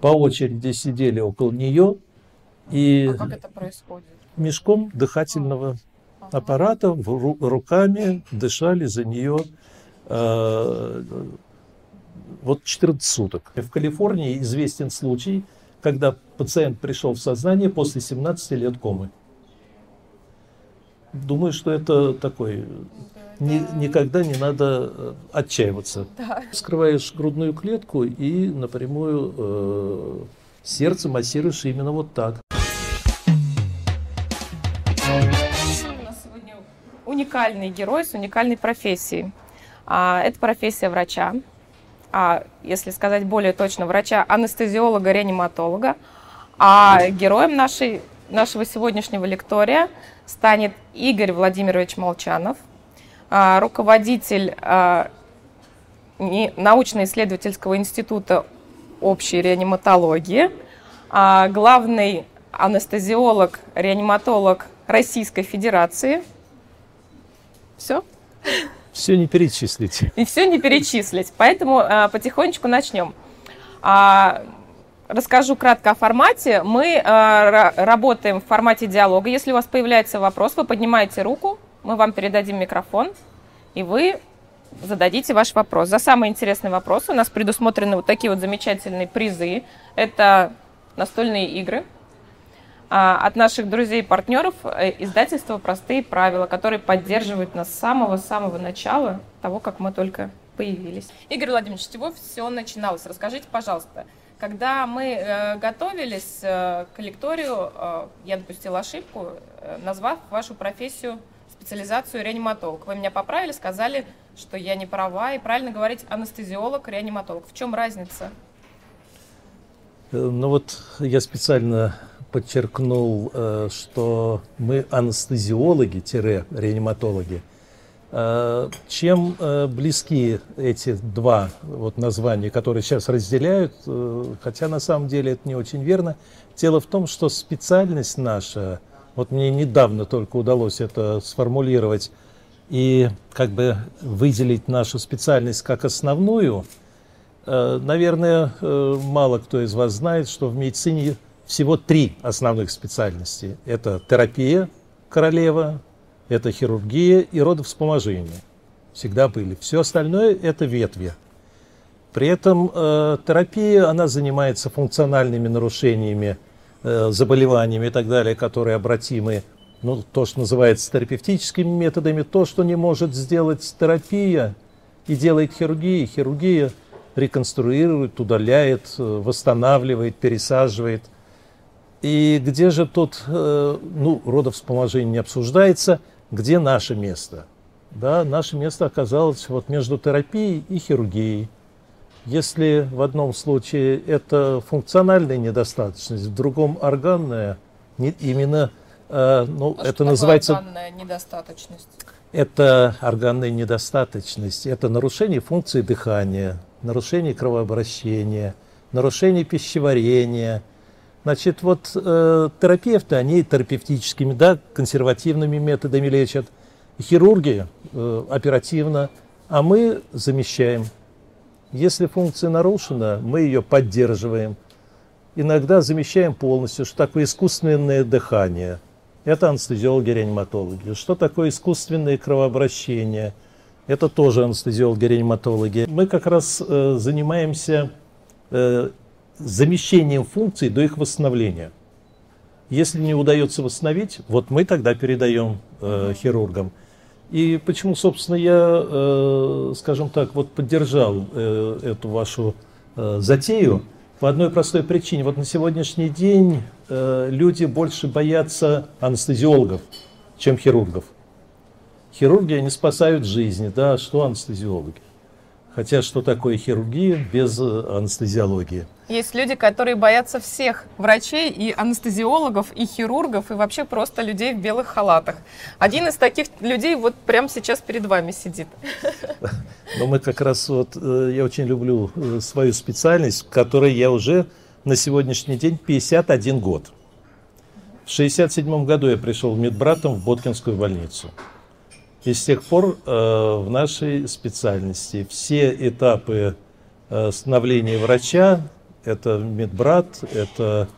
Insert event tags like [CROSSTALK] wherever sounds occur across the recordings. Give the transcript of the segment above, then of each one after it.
по очереди сидели около нее и А мешком дыхательного аппарата в ру- руками дышали за нее э, вот 14 суток. В Калифорнии известен случай, когда пациент пришел в сознание после 17 лет комы. Думаю, что это такой ни- никогда не надо э, отчаиваться. Да. Вскрываешь грудную клетку и напрямую э, сердце массируешь именно вот так. У нас сегодня уникальный герой с уникальной профессией. А, Это профессия врача, а если сказать более точно, врача-анестезиолога-реаниматолога. А героем нашей, нашего сегодняшнего лектория станет Игорь Владимирович Молчанов, а, руководитель а, научно-исследовательского института общей реаниматологии, а, главный анестезиолог, реаниматолог Российской Федерации. Все? Все не перечислить. И все не перечислить. Поэтому а, потихонечку начнем. А, расскажу кратко о формате. Мы ра- работаем в формате диалога. Если у вас появляется вопрос, вы поднимаете руку, мы вам передадим микрофон, и вы зададите ваш вопрос. За самый интересный вопрос у нас предусмотрены вот такие вот замечательные призы. Это настольные игры а, от наших друзей и партнеров э, издательства «Простые правила», которые поддерживают нас с самого-самого начала того, как мы только появились. Игорь Владимирович, с чего все начиналось? Расскажите, пожалуйста. Когда мы э, готовились э, к лекторию, э, я допустила ошибку, назвав вашу профессию специализацию реаниматолог. Вы меня поправили, сказали, что я не права, и правильно говорить анестезиолог, реаниматолог. В чем разница? Ну вот я специально подчеркнул, что мы анестезиологи-реаниматологи. Э, Чем э, близки эти два вот названия, которые сейчас разделяют, э, хотя на самом деле это не очень верно. Дело в том, что специальность наша, вот мне недавно только удалось это сформулировать и как бы выделить нашу специальность как основную, Наверное, мало кто из вас знает, что в медицине всего три основных специальности. Это терапия, королева, это хирургия и родовспоможение. Всегда были. Все остальное – это ветви. При этом э, терапия, она занимается функциональными нарушениями, э, заболеваниями и так далее, которые обратимы, ну, то, что называется терапевтическими методами, то, что не может сделать терапия и делает хирургия. Хирургия реконструирует, удаляет, э, восстанавливает, пересаживает. И где же тут, э, ну, родовспоможение не обсуждается, где наше место? Да, наше место оказалось вот между терапией и хирургией. Если в одном случае это функциональная недостаточность, в другом органная, не- именно, э, ну, это называется... органная недостаточность? Это органная недостаточность, это нарушение функции дыхания, нарушение кровообращения, нарушение пищеварения. Значит, вот э, терапевты, они терапевтическими, да, консервативными методами лечат, хирурги э, оперативно, а мы замещаем. Если функция нарушена, мы ее поддерживаем. Иногда замещаем полностью, что такое искусственное дыхание – это анестезиологи-реаниматологи. Что такое искусственное кровообращение? Это тоже анестезиологи-реаниматологи. Мы как раз э, занимаемся э, замещением функций до их восстановления. Если не удается восстановить, вот мы тогда передаем э, хирургам. И почему, собственно, я, э, скажем так, вот поддержал э, эту вашу э, затею по одной простой причине. Вот на сегодняшний день э, люди больше боятся анестезиологов, чем хирургов. Хирурги, они спасают жизни, да, что анестезиологи? Хотя что такое хирургия без э, анестезиологии? Есть люди, которые боятся всех врачей и анестезиологов, и хирургов, и вообще просто людей в белых халатах. Один из таких людей вот прямо сейчас перед вами сидит. [LAUGHS] Но мы как раз вот, э, я очень люблю э, свою специальность, в которой я уже на сегодняшний день 51 год. В 67 году я пришел медбратом в Боткинскую больницу. И с тех пор э, в нашей специальности все этапы э, становления врача это медбрат, это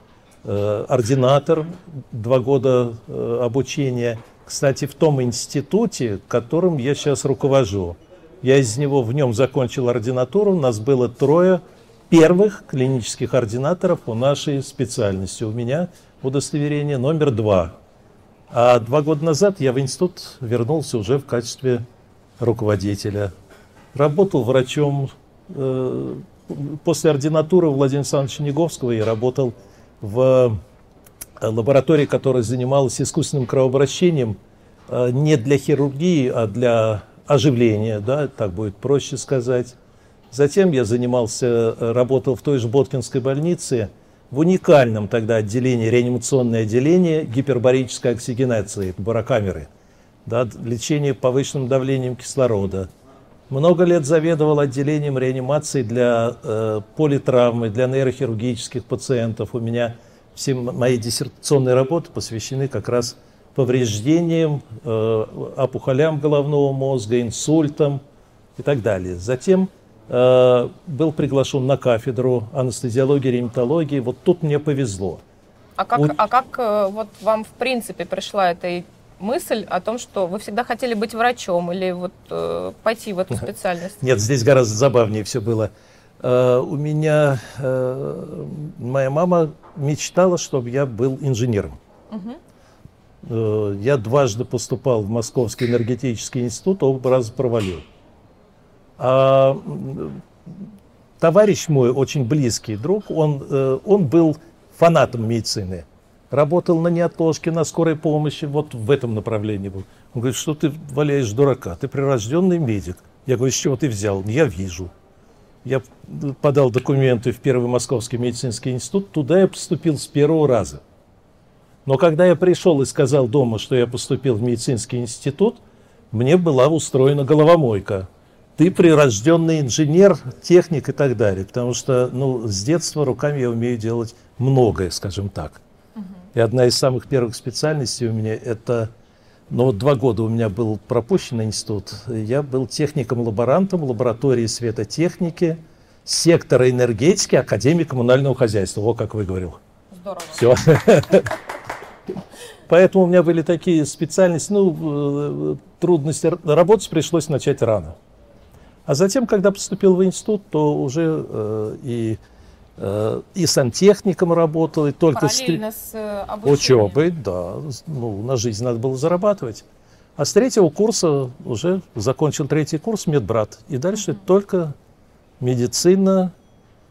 э, ординатор, два года обучения. Кстати, в том институте, которым я сейчас руковожу. Я из него в нем закончил ординатуру, у нас было трое первых клинических ординаторов по нашей специальности. У меня удостоверение номер два. А два года назад я в институт вернулся уже в качестве руководителя. Работал врачом. Э, после ординатуры Владимира Александровича Неговского я работал в лаборатории, которая занималась искусственным кровообращением э, не для хирургии, а для оживления, да, так будет проще сказать. Затем я занимался, э, работал в той же Боткинской больнице – в уникальном тогда отделении, реанимационное отделение гипербарической оксигенации, барокамеры, да, лечение повышенным давлением кислорода. Много лет заведовал отделением реанимации для э, политравмы, для нейрохирургических пациентов. У меня все мои диссертационные работы посвящены как раз повреждениям, э, опухолям головного мозга, инсультам и так далее. Затем был приглашен на кафедру анестезиологии и реаниматологии. Вот тут мне повезло. А как, вот. а как э, вот вам в принципе пришла эта мысль о том, что вы всегда хотели быть врачом или вот э, пойти в эту специальность? Нет, здесь гораздо забавнее все было. Э, у меня э, моя мама мечтала, чтобы я был инженером. Угу. Э, я дважды поступал в Московский энергетический институт, оба раза провалил. А, товарищ мой, очень близкий друг, он, э, он был фанатом медицины. Работал на неотложке, на скорой помощи, вот в этом направлении был. Он говорит, что ты валяешь дурака, ты прирожденный медик. Я говорю, с чего ты взял? Я вижу. Я подал документы в Первый Московский медицинский институт, туда я поступил с первого раза. Но когда я пришел и сказал дома, что я поступил в медицинский институт, мне была устроена головомойка ты прирожденный инженер, техник и так далее. Потому что ну, с детства руками я умею делать многое, скажем так. И одна из самых первых специальностей у меня это, ну вот два года у меня был пропущен институт. Я был техником-лаборантом лаборатории светотехники, сектора энергетики, академии коммунального хозяйства. Вот как вы говорил. Здорово. Все. [LAUGHS] Поэтому у меня были такие специальности, ну, э, трудности. Работать пришлось начать рано. А затем, когда поступил в институт, то уже э, и, э, и сантехником работал, и только Параллельно с, с э, обучением. учебой, да, ну, на жизнь надо было зарабатывать. А с третьего курса уже закончил третий курс медбрат. И дальше mm-hmm. только медицина,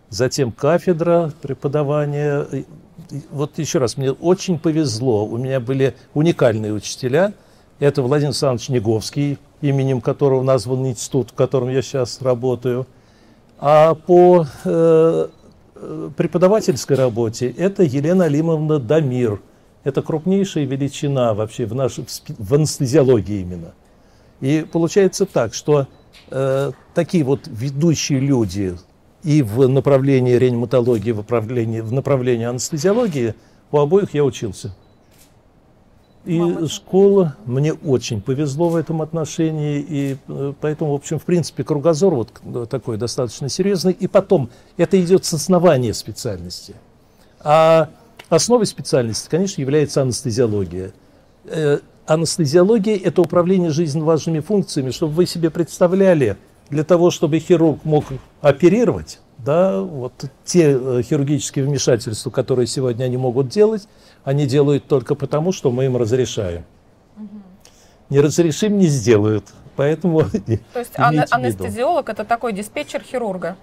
затем кафедра преподавания. И, и, вот еще раз, мне очень повезло. У меня были уникальные учителя. Это Владимир Александрович Неговский, именем которого назван институт, в котором я сейчас работаю. А по э, преподавательской работе это Елена Алимовна Дамир. Это крупнейшая величина вообще в, нашей, в анестезиологии именно. И получается так, что э, такие вот ведущие люди и в направлении реаниматологии, в направлении, в направлении анестезиологии, у обоих я учился. И Мама. школа, мне очень повезло в этом отношении, и э, поэтому, в общем, в принципе, кругозор вот э, такой достаточно серьезный. И потом, это идет с основания специальности. А основой специальности, конечно, является анестезиология. Э, анестезиология – это управление жизненно важными функциями, чтобы вы себе представляли, для того, чтобы хирург мог оперировать, да, вот те хирургические вмешательства, которые сегодня они могут делать – они делают только потому, что мы им разрешаем. Угу. Не разрешим, не сделают. Поэтому То [LAUGHS] есть ан- анестезиолог это такой диспетчер хирурга?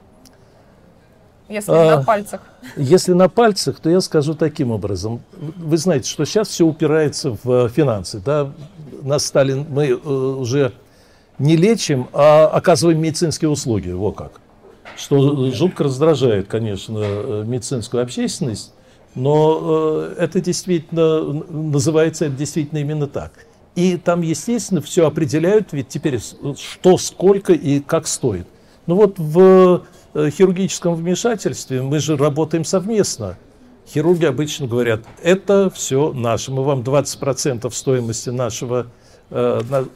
Если а, на пальцах. Если на пальцах, то я скажу таким образом. Вы знаете, что сейчас все упирается в финансы. Да? Нас стали, мы э, уже не лечим, а оказываем медицинские услуги. Вот как. Что жутко раздражает, конечно, э, медицинскую общественность. Но э, это действительно, называется это действительно именно так. И там, естественно, все определяют, ведь теперь что, сколько и как стоит. Ну вот в э, хирургическом вмешательстве мы же работаем совместно. Хирурги обычно говорят, это все наше, мы вам 20% стоимости нашего, на,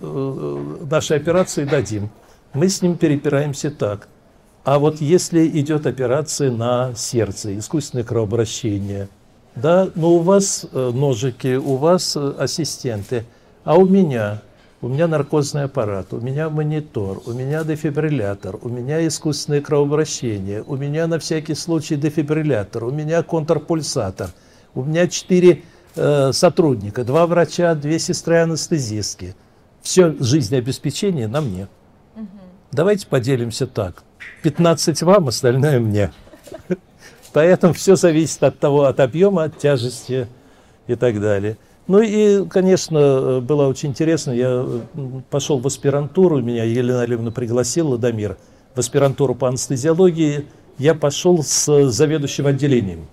нашей операции дадим. Мы с ним перепираемся так. А вот если идет операция на сердце, искусственное кровообращение, да, но у вас э, ножики, у вас э, ассистенты, а у меня, у меня наркозный аппарат, у меня монитор, у меня дефибриллятор, у меня искусственное кровообращение, у меня на всякий случай дефибриллятор, у меня контрпульсатор, у меня четыре э, сотрудника, два врача, две сестры-анестезистки. Все жизнеобеспечение на мне. Угу. Давайте поделимся так. 15 вам, остальное мне. Поэтому все зависит от того, от объема, от тяжести и так далее. Ну и, конечно, было очень интересно. Я пошел в аспирантуру, меня Елена Олеговна пригласила, Дамир, в аспирантуру по анестезиологии. Я пошел с заведующим отделением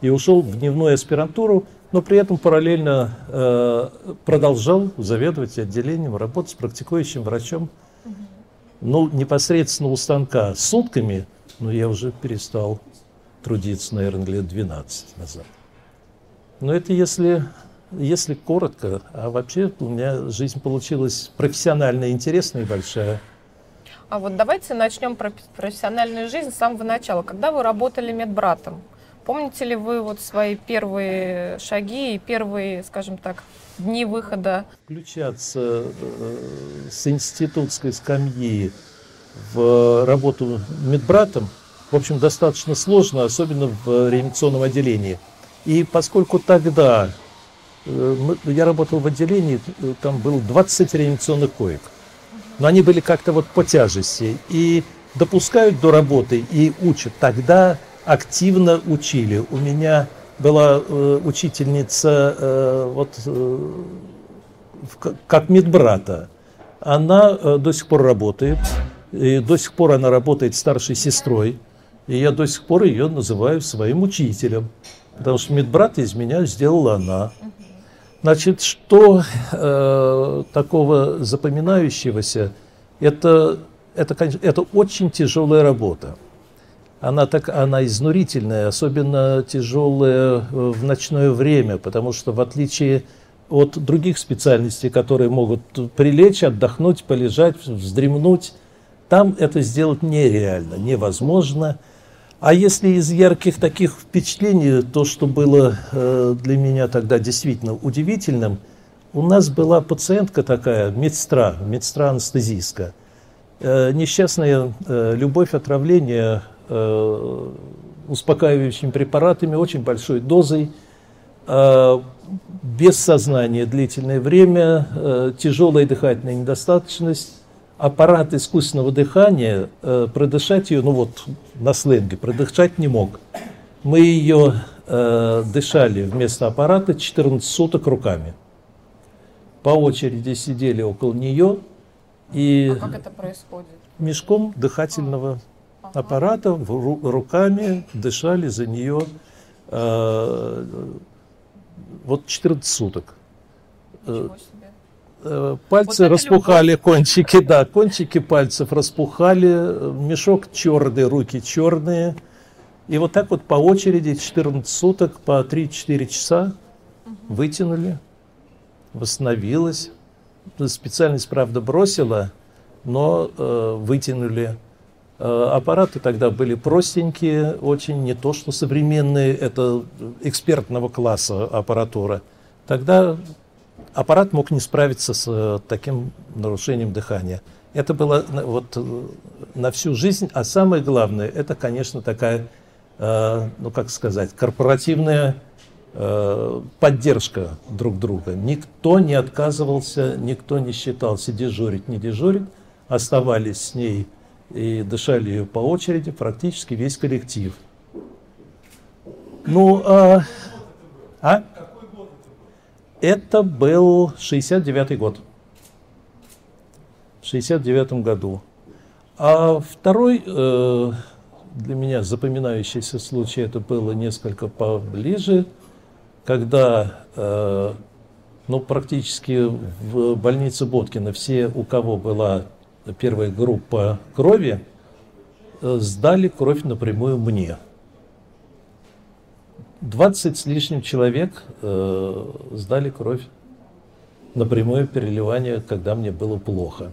и ушел в дневную аспирантуру, но при этом параллельно э, продолжал заведовать отделением, работать с практикующим врачом. Ну, непосредственно у станка сутками, но я уже перестал трудиться, наверное, лет 12 назад. Но это если, если коротко, а вообще у меня жизнь получилась профессионально интересная и большая. А вот давайте начнем про профессиональную жизнь с самого начала. Когда вы работали медбратом, Помните ли вы вот свои первые шаги и первые, скажем так, дни выхода? Включаться э, с институтской скамьи в работу медбратом, в общем, достаточно сложно, особенно в реанимационном отделении. И поскольку тогда э, я работал в отделении, там было 20 реанимационных коек, но они были как-то вот по тяжести. И допускают до работы и учат. Тогда активно учили. У меня была э, учительница э, вот э, как медбрата. Она э, до сих пор работает. И до сих пор она работает старшей сестрой. И я до сих пор ее называю своим учителем. Потому что медбрат из меня сделала она. Значит, что э, такого запоминающегося? Это, это, конечно, это очень тяжелая работа она, так, она изнурительная, особенно тяжелая э, в ночное время, потому что в отличие от других специальностей, которые могут прилечь, отдохнуть, полежать, вздремнуть, там это сделать нереально, невозможно. А если из ярких таких впечатлений, то, что было э, для меня тогда действительно удивительным, у нас была пациентка такая, медстра, медстра анестезистка, э, несчастная любовь, отравление Э, успокаивающими препаратами, очень большой дозой, э, без сознания длительное время, э, тяжелая дыхательная недостаточность, аппарат искусственного дыхания, продышать ее, ну вот на сленге, продышать не мог. Мы ее дышали вместо аппарата 14 суток руками. По очереди сидели около нее и... А как это происходит? Мешком дыхательного аппарата, руками дышали за нее э, вот 14 суток. Э, э, пальцы вот распухали, любовь. кончики, да, кончики пальцев распухали, мешок черный, руки черные. И вот так вот по очереди 14 суток, по 3-4 часа вытянули, восстановилась. Специальность, правда, бросила, но э, вытянули. Э, аппараты тогда были простенькие, очень не то что современные, это экспертного класса аппаратура. Тогда аппарат мог не справиться с э, таким нарушением дыхания. Это было вот э, на всю жизнь, а самое главное, это, конечно, такая, ну как сказать, корпоративная поддержка друг друга. Никто не отказывался, никто не считался дежурить, не дежурить, оставались с ней и дышали ее по очереди практически весь коллектив. Ну, а, а? Это был 69 год. В 69 году. А второй э, для меня запоминающийся случай, это было несколько поближе, когда э, ну, практически в больнице Боткина все, у кого была первая группа крови, э, сдали кровь напрямую мне. 20 с лишним человек э, сдали кровь напрямую переливание, когда мне было плохо.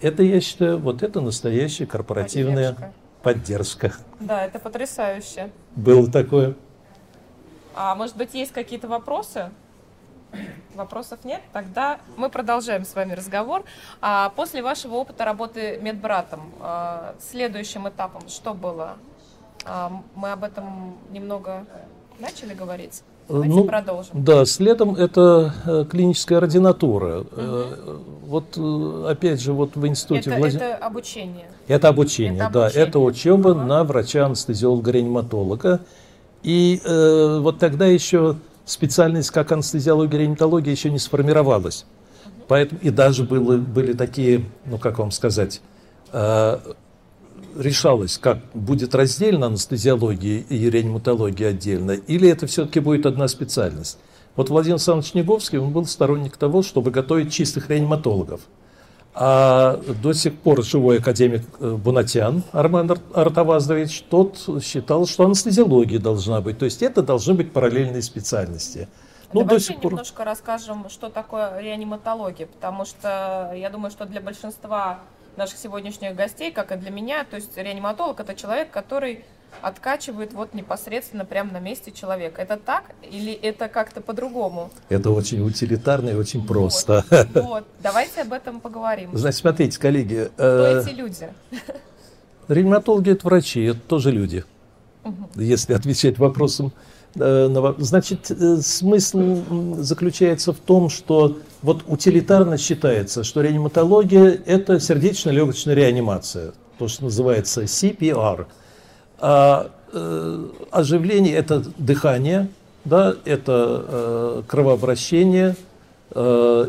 Это, я считаю, вот это настоящая корпоративная поддержка. поддержка. Да, это потрясающе. Было такое. А может быть, есть какие-то вопросы? Вопросов нет? Тогда мы продолжаем с вами разговор. А после вашего опыта работы медбратом, а, следующим этапом что было? А, мы об этом немного начали говорить. Давайте ну, продолжим. Да, следом это э, клиническая ординатура. Угу. Вот э, опять же, вот в институте... Это, Влад... это обучение. Это обучение, это да. Обучение. Это учеба угу. на врача-анестезиолога-реаниматолога. И э, вот тогда еще специальность как анестезиология реаниматология еще не сформировалась. Поэтому и даже было, были такие, ну как вам сказать, э, решалось, как будет раздельно анестезиология и реаниматология отдельно, или это все-таки будет одна специальность. Вот Владимир Александрович Неговский, он был сторонник того, чтобы готовить чистых реаниматологов. А до сих пор живой академик э, Бунатян Армен Артаваздович, тот считал, что анестезиология должна быть. То есть это должны быть параллельные специальности. Ну, Давайте до сих пор... немножко расскажем, что такое реаниматология, потому что я думаю, что для большинства наших сегодняшних гостей, как и для меня, то есть реаниматолог это человек, который откачивает вот непосредственно прямо на месте человека. Это так или это как-то по-другому? Это очень утилитарно и очень просто. Вот, вот. давайте об этом поговорим. Значит, смотрите, коллеги. Кто э, эти люди? Реаниматологи – это врачи, это тоже люди. Угу. Если отвечать вопросом э, Значит, э, смысл заключается в том, что вот утилитарно считается, что реаниматология – это сердечно-легочная реанимация, то, что называется CPR – а э, оживление – это дыхание, да, это э, кровообращение, э,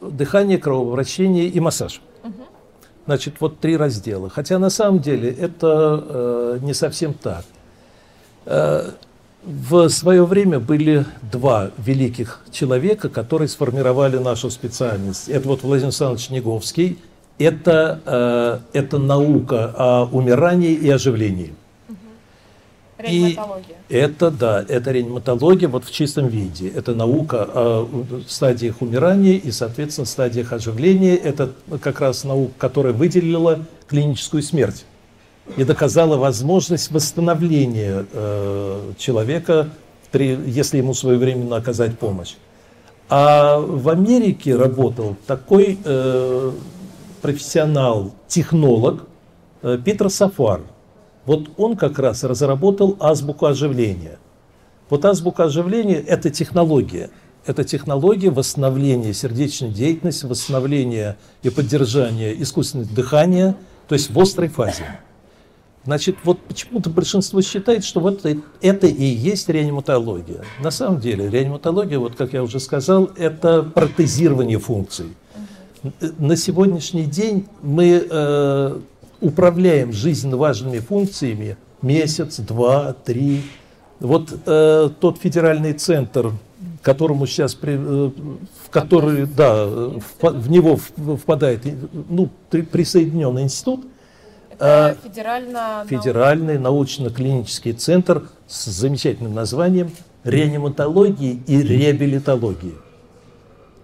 дыхание, кровообращение и массаж. Значит, вот три раздела. Хотя на самом деле это э, не совсем так. Э, в свое время были два великих человека, которые сформировали нашу специальность. Это вот Владимир Александрович Неговский, это, э, это наука о умирании и оживлении. И это, да, это реаниматология вот в чистом виде. Это наука о стадиях умирания и, соответственно, стадиях оживления. Это как раз наука, которая выделила клиническую смерть и доказала возможность восстановления э, человека, при, если ему своевременно оказать помощь. А в Америке работал такой э, профессионал, технолог э, Питер Сафар. Вот он как раз разработал азбуку оживления. Вот азбука оживления – это технология. Это технология восстановления сердечной деятельности, восстановления и поддержания искусственного дыхания, то есть в острой фазе. Значит, вот почему-то большинство считает, что вот это и есть реаниматология. На самом деле реаниматология, вот как я уже сказал, это протезирование функций. На сегодняшний день мы э, управляем жизненно важными функциями месяц, два, три. Вот э, тот федеральный центр, которому сейчас, при, э, в который, да, в, в него впадает, ну, присоединенный институт, э, федерально... федеральный научно-клинический центр с замечательным названием реаниматологии и реабилитологии.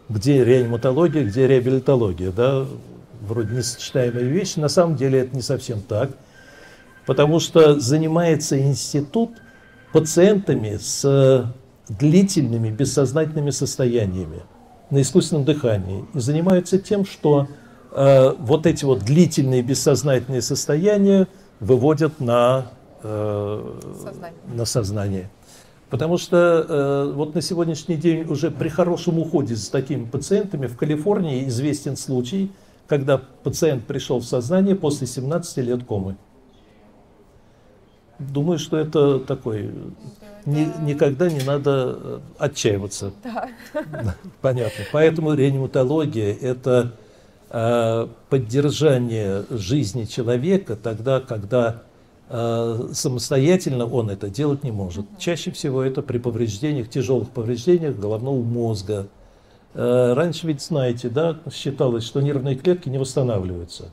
Где реаниматология, где реабилитология, да, вроде несочетаемые вещи. На самом деле это не совсем так, потому что занимается институт пациентами с длительными бессознательными состояниями на искусственном дыхании. И занимаются тем, что э, вот эти вот длительные бессознательные состояния выводят на, э, сознание. на сознание. Потому что э, вот на сегодняшний день уже при хорошем уходе с такими пациентами в Калифорнии известен случай, когда пациент пришел в сознание после 17 лет комы. Думаю, что это такой, ни, никогда не надо э, отчаиваться. Да. Понятно. Поэтому реаниматология – это э, поддержание жизни человека тогда, когда э, самостоятельно он это делать не может. Чаще всего это при повреждениях, тяжелых повреждениях головного мозга, раньше ведь, знаете, да, считалось, что нервные клетки не восстанавливаются.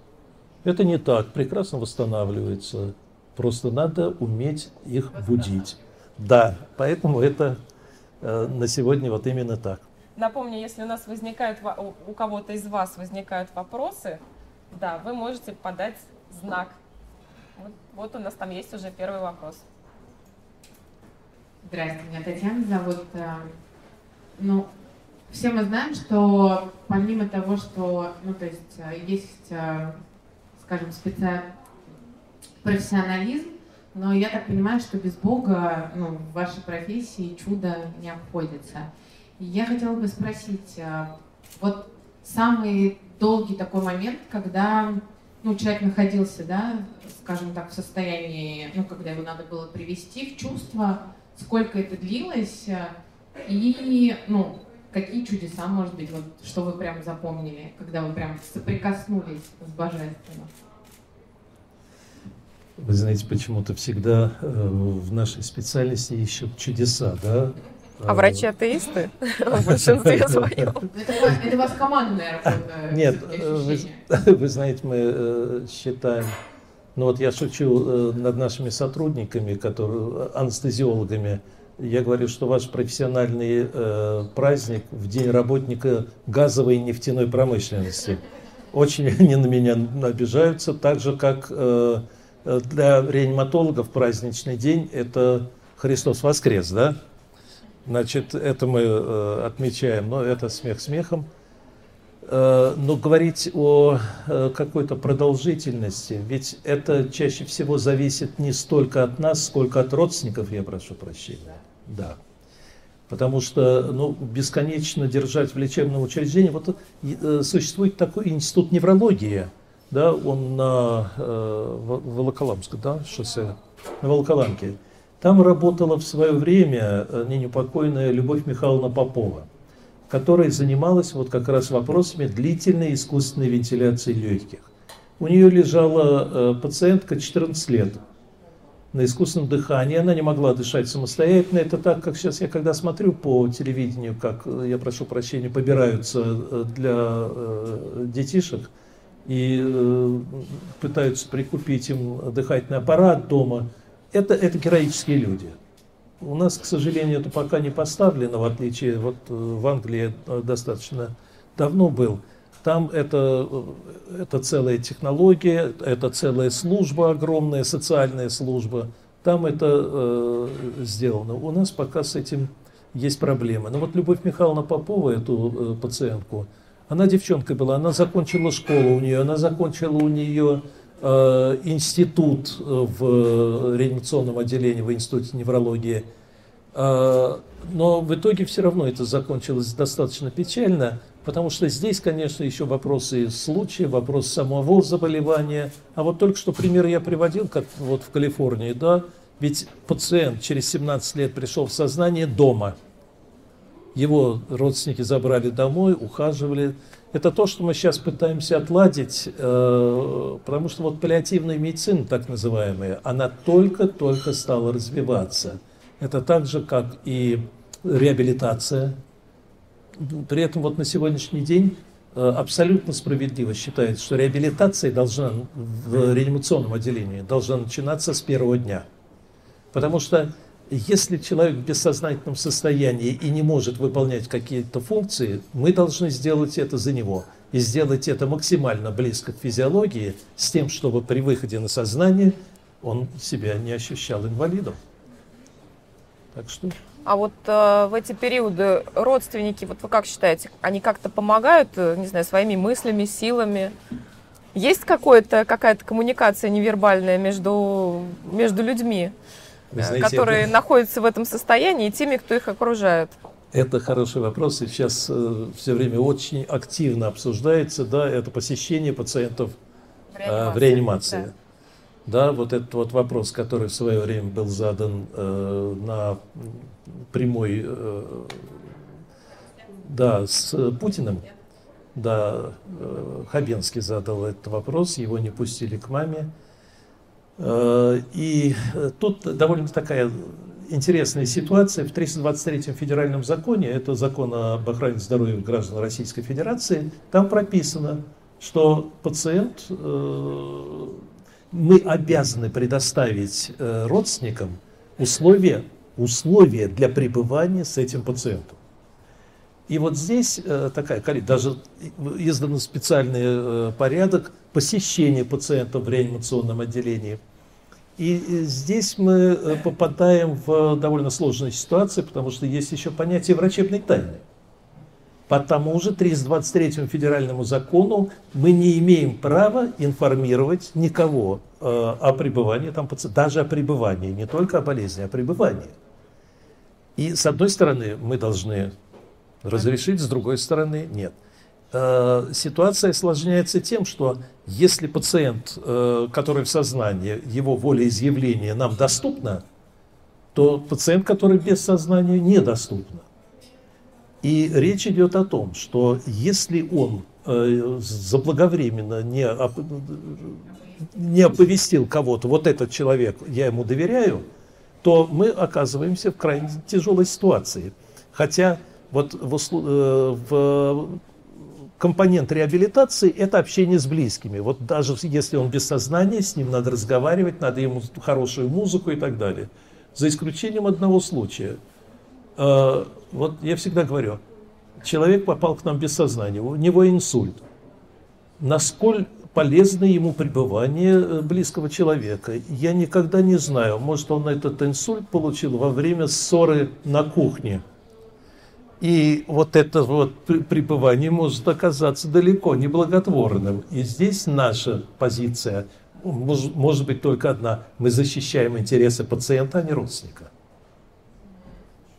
Это не так, прекрасно восстанавливаются. Просто надо уметь их будить. Да, поэтому это э, на сегодня вот именно так. Напомню, если у нас возникают, у кого-то из вас возникают вопросы, Да, вы можете подать знак. Вот, вот у нас там есть уже первый вопрос. Здравствуйте, меня Татьяна зовут. Э, ну, все мы знаем, что помимо того, что, ну, то есть э, есть, э, скажем, специальный профессионализм, но я так понимаю, что без Бога ну, в вашей профессии чудо не обходится. Я хотела бы спросить, вот самый долгий такой момент, когда ну, человек находился, да, скажем так, в состоянии, ну, когда его надо было привести в чувство, сколько это длилось, и, ну, какие чудеса, может быть, вот, что вы прям запомнили, когда вы прям соприкоснулись с Божественным? Вы знаете, почему-то всегда э, в нашей специальности ищут чудеса, да? А врачи атеисты [LAUGHS] в большинстве своем. Это у вас командная работа. Нет, [LAUGHS] вы знаете, мы э, считаем, ну вот я шучу э, над нашими сотрудниками, которые анестезиологами, я говорю, что ваш профессиональный э, праздник в день работника газовой и нефтяной промышленности. Очень [LAUGHS] они на меня обижаются, так же как э, для реаниматологов праздничный день это Христос воскрес, да? Значит, это мы э, отмечаем, но это смех смехом. Э, но говорить о э, какой-то продолжительности, ведь это чаще всего зависит не столько от нас, сколько от родственников, я прошу прощения. Да. Потому что ну, бесконечно держать в лечебном учреждении, вот э, существует такой институт неврологии, да, он на э, Волоколамском, да, шоссе, на Волоколамке. Там работала в свое время э, ныне покойная Любовь Михайловна Попова, которая занималась вот как раз вопросами длительной искусственной вентиляции легких. У нее лежала э, пациентка 14 лет на искусственном дыхании, она не могла дышать самостоятельно. Это так, как сейчас я когда смотрю по телевидению, как, э, я прошу прощения, побираются для детишек и пытаются прикупить им дыхательный аппарат дома – это, это героические люди. У нас, к сожалению, это пока не поставлено, в отличие, вот э, в Англии э, достаточно давно был. Там это, э, это целая технология, это целая служба, огромная социальная служба. Там это э, сделано. У нас пока с этим есть проблемы. Но вот Любовь Михайловна Попова, эту э, пациентку, она девчонка была, она закончила школу у нее, она закончила у нее Э, институт э, в реанимационном отделении в Институте неврологии. Э, но в итоге все равно это закончилось достаточно печально, потому что здесь, конечно, еще вопросы случая, вопрос самого заболевания. А вот только что пример я приводил, как вот в Калифорнии, да, ведь пациент через 17 лет пришел в сознание дома. Его родственники забрали домой, ухаживали, это то, что мы сейчас пытаемся отладить, э, потому что вот паллиативная медицина, так называемая, она только-только стала развиваться. Это так же, как и реабилитация. При этом вот на сегодняшний день э, абсолютно справедливо считается, что реабилитация должна в реанимационном отделении должна начинаться с первого дня. Потому что если человек в бессознательном состоянии и не может выполнять какие-то функции, мы должны сделать это за него. И сделать это максимально близко к физиологии, с тем, чтобы при выходе на сознание он себя не ощущал инвалидом. Так что... А вот э, в эти периоды родственники, вот вы как считаете, они как-то помогают, э, не знаю, своими мыслями, силами? Есть какая-то коммуникация невербальная между, между людьми? знаете, которые это... находятся в этом состоянии, и теми, кто их окружает? Это хороший вопрос, и сейчас э, все время очень активно обсуждается, да, это посещение пациентов э, в реанимации. Да. да, вот этот вот вопрос, который в свое время был задан э, на прямой, э, да, с Путиным, да, э, Хабенский задал этот вопрос, его не пустили к маме, Э, и э, тут довольно такая интересная ситуация. В 323 федеральном законе, это закон об охране здоровья граждан Российской Федерации, там прописано, что пациент, э, мы обязаны предоставить родственникам условия, условия для пребывания с этим пациентом. И вот здесь э, такая, даже издан специальный э, порядок посещения пациента в реанимационном отделении. И здесь мы э, попадаем в довольно сложную ситуацию, потому что есть еще понятие врачебной тайны. По тому же 323 федеральному закону мы не имеем права информировать никого э, о пребывании там пациента, даже о пребывании, не только о болезни, а о пребывании. И с одной стороны мы должны разрешить, с другой стороны нет. Э, ситуация осложняется тем, что если пациент, э, который в сознании, его волеизъявление нам доступно, то пациент, который без сознания, недоступно. И речь идет о том, что если он э, заблаговременно не, оп, не оповестил кого-то, вот этот человек, я ему доверяю, то мы оказываемся в крайне тяжелой ситуации. Хотя вот в, э, в компонент реабилитации – это общение с близкими. Вот даже если он без сознания, с ним надо разговаривать, надо ему хорошую музыку и так далее. За исключением одного случая. Э, вот я всегда говорю, человек попал к нам без сознания, у него инсульт. Насколько полезно ему пребывание э, близкого человека. Я никогда не знаю, может он этот инсульт получил во время ссоры на кухне – и вот это вот пребывание может оказаться далеко не благотворным. И здесь наша позиция может, может быть только одна. Мы защищаем интересы пациента, а не родственника.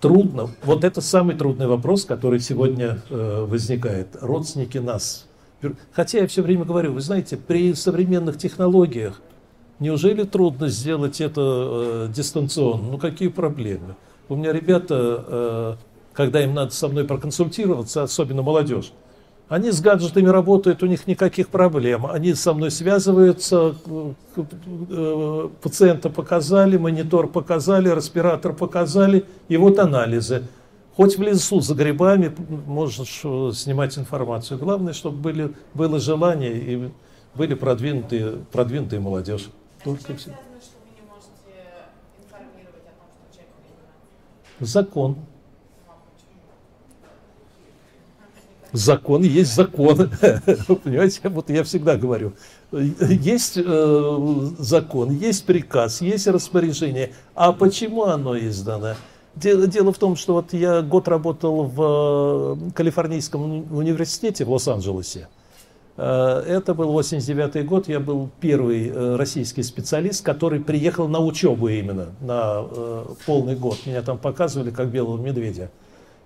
Трудно. Вот это самый трудный вопрос, который сегодня э, возникает. Родственники нас. Хотя я все время говорю, вы знаете, при современных технологиях неужели трудно сделать это э, дистанционно? Ну какие проблемы? У меня ребята э, когда им надо со мной проконсультироваться, особенно молодежь. Они с гаджетами работают, у них никаких проблем. Они со мной связываются, э, пациента показали, монитор показали, респиратор показали, и вот анализы. Хоть в лесу за грибами можешь э, снимать информацию. Главное, чтобы были, было желание и были продвинутые, продвинутые молодежь. Только все. Закон. закон есть закон. [LAUGHS] Понимаете, вот я всегда говорю, есть э, закон, есть приказ, есть распоряжение. А почему оно издано? Дело, дело в том, что вот я год работал в э, Калифорнийском университете в Лос-Анджелесе. Э, это был 89 год, я был первый э, российский специалист, который приехал на учебу именно, на полный год. Меня там показывали как белого медведя.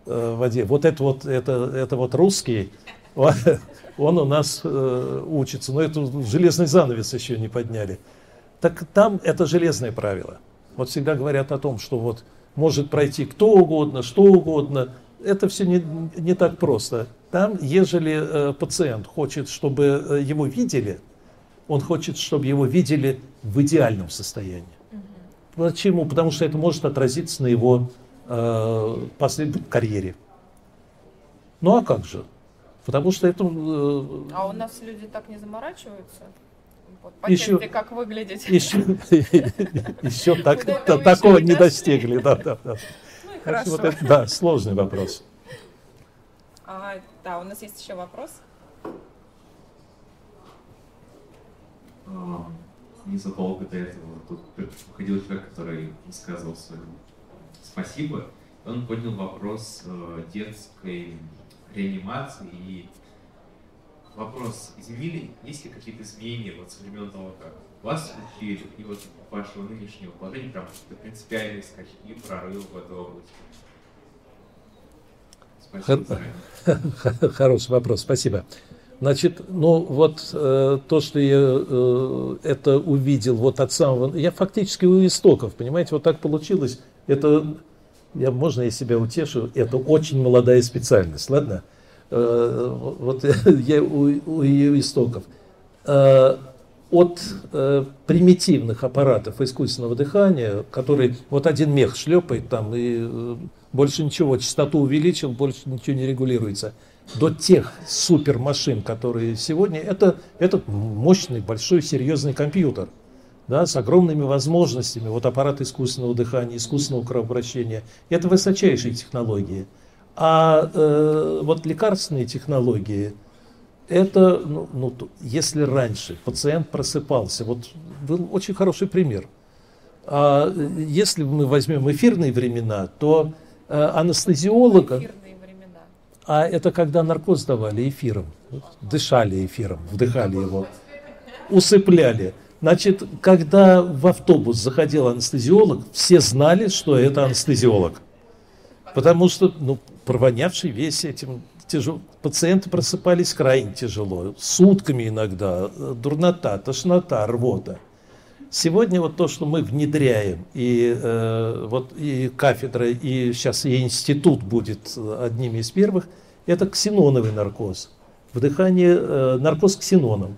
Э, воде. Вот это вот, это, это вот русский, [LAUGHS] он у нас учится, но это железный занавес еще не подняли. Так там это железное правило. Вот всегда говорят о том, что вот может пройти кто угодно, что угодно. Это все не, не так просто. Там, ежели э, пациент хочет, чтобы э, его видели, он хочет, чтобы его видели в идеальном состоянии. Почему? Потому что это может отразиться на его э, последней карьере. Ну а как же? Потому что это... Э, а у нас люди так не заморачиваются? Вот, по еще, части, как выглядеть. Еще, [LAUGHS] еще так, такого не достигли. Да, да, да. Ну и хорошо. Вот это, да, сложный вопрос. А, да, у нас есть еще вопрос. А, незадолго до этого тут приходил человек, который высказывал свою спасибо. Он поднял вопрос э, детской реанимации и вопрос, изменили, есть ли какие-то изменения вот со времен того, как вас учили, и вот вашего нынешнего положения, прям какие-то принципиальные скачки, прорывы в этой области? Спасибо. [LAUGHS] Хороший вопрос, спасибо. Значит, ну вот э, то, что я э, это увидел вот от самого... Я фактически у истоков, понимаете, вот так получилось. Это, я, можно я себя утешу, это очень молодая специальность, ладно? Э, вот [LAUGHS] я у, у ее истоков. Э, от э, примитивных аппаратов искусственного дыхания, который вот один мех шлепает там и э, больше ничего, частоту увеличил, больше ничего не регулируется, до тех супермашин, которые сегодня, это, это мощный, большой, серьезный компьютер – да, с огромными возможностями, вот аппарат искусственного дыхания, искусственного кровообращения. Это высочайшие технологии. А э, вот лекарственные технологии, это, ну, ну, если раньше пациент просыпался, вот был очень хороший пример. А если мы возьмем эфирные времена, то э, анестезиолога... Эфирные времена. А это когда наркоз давали эфиром, дышали эфиром, вдыхали его, усыпляли. Значит, когда в автобус заходил анестезиолог, все знали, что это анестезиолог. Потому что, ну, провонявший весь этим тяжело. Пациенты просыпались крайне тяжело, сутками иногда, дурнота, тошнота, рвота. Сегодня вот то, что мы внедряем, и э, вот и кафедра, и сейчас и институт будет одними из первых, это ксеноновый наркоз. Вдыхание, э, наркоз ксеноном.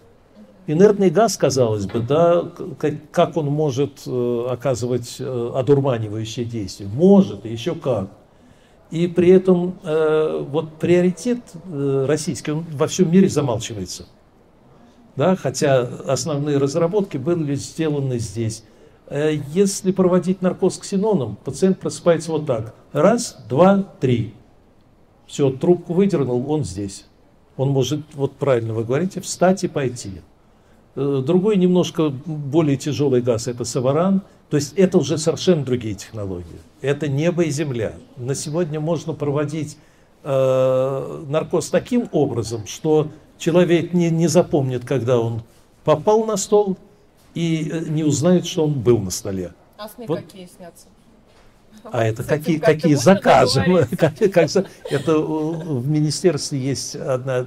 Инертный газ, казалось бы, да, как, как он может э, оказывать э, одурманивающее действие? Может, еще как. И при этом э, вот приоритет э, российский, он во всем мире замалчивается. Да, хотя основные разработки были сделаны здесь. Э, если проводить наркоз ксеноном, пациент просыпается вот так. Раз, два, три. Все, трубку выдернул, он здесь. Он может, вот правильно вы говорите, встать и пойти. Э, другой немножко более тяжелый газ – это саваран. То есть это уже совершенно другие технологии. Это небо и земля. На сегодня можно проводить э, наркоз таким образом, что человек не, не запомнит, когда он попал на стол, и э, не узнает, что он был на столе. А сны вот. какие снятся? А это какие, какие заказы? как, [LAUGHS] как, это в министерстве есть одна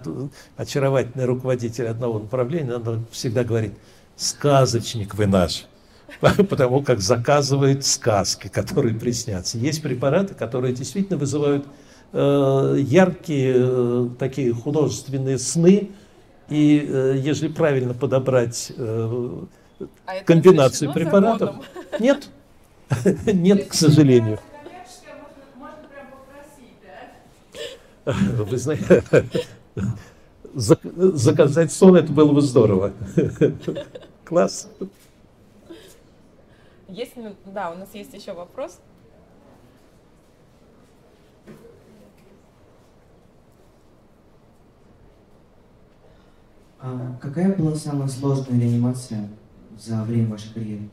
очаровательная руководитель одного направления, она всегда говорит, сказочник вы наш. [LAUGHS] потому как заказывает сказки, которые приснятся. Есть препараты, которые действительно вызывают э, яркие э, такие художественные сны, и э, если правильно подобрать э, а комбинацию препаратов, законом? нет, [LAUGHS] нет, к сожалению. Вы знаете, [LAUGHS] заказать сон это было бы здорово. Класс. Есть, да, у нас есть еще вопрос. А какая была самая сложная реанимация за время вашей карьеры?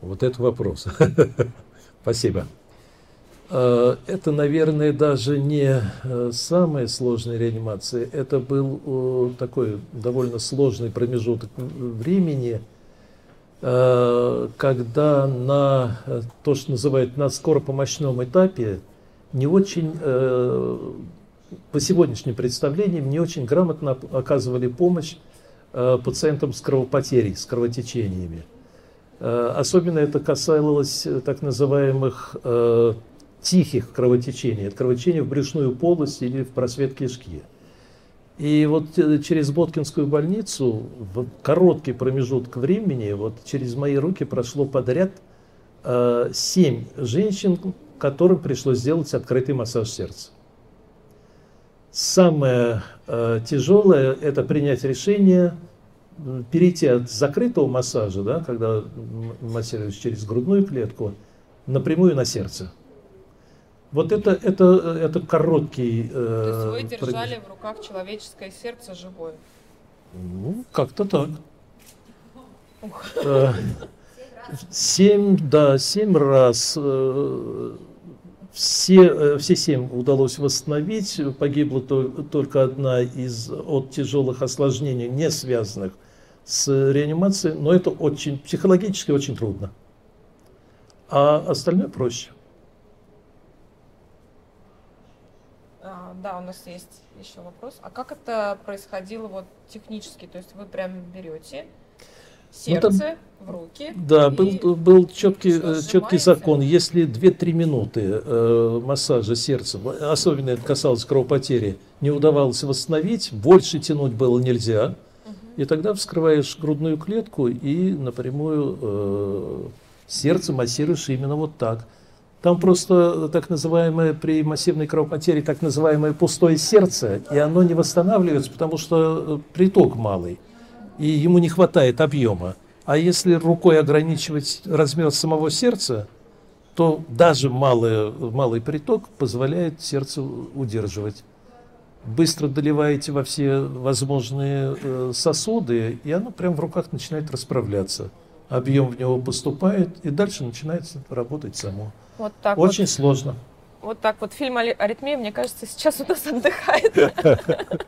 Вот это вопрос. [LAUGHS] Спасибо. А, это, наверное, даже не э, самая сложная реанимация. Это был такой довольно сложный промежуток времени – когда на э, то, что называют на скоропомощном этапе, не очень, э, по сегодняшним представлениям, не очень грамотно оказывали помощь пациентам с кровопотерей, с кровотечениями. Особенно это касалось так называемых тихих кровотечений, это кровотечения в брюшную полость или в просвет кишки. И вот э, через Боткинскую больницу в короткий промежуток времени, вот через мои руки прошло подряд э, женщин, которым пришлось сделать открытый массаж сердца. Самое э, тяжелое – это принять решение перейти от закрытого массажа, да, когда массируешь через грудную клетку, напрямую на сердце. Вот это, это, это короткий... Э, То есть вы держали в руках человеческое сердце живое? Ну, как-то так. Э, семь, да, семь раз. Э, все, э, все семь удалось восстановить. Погибла только одна из от тяжелых осложнений, не связанных с реанимацией. Но это очень психологически очень трудно. А остальное проще. Да, у нас есть еще вопрос. А как это происходило вот технически? То есть вы прям берете сердце ну, там, в руки. Да, был, был четкий, э, четкий закон. Если 2-3 минуты э, массажа сердца, особенно это касалось кровопотери, не удавалось восстановить, больше тянуть было нельзя. И тогда вскрываешь грудную клетку и напрямую э, сердце массируешь именно вот так. Там просто так называемое при массивной кровопотере так называемое пустое сердце, и оно не восстанавливается, потому что э, приток малый, и ему не хватает объема. А если рукой ограничивать размер самого сердца, то даже малый, малый приток позволяет сердцу удерживать. Быстро доливаете во все возможные э, сосуды, и оно прямо в руках начинает расправляться. Объем в него поступает, и дальше начинает работать само. Вот так Очень вот. сложно. Вот так вот фильм «Али- «Аритмия», мне кажется, сейчас у нас отдыхает. [LAUGHS]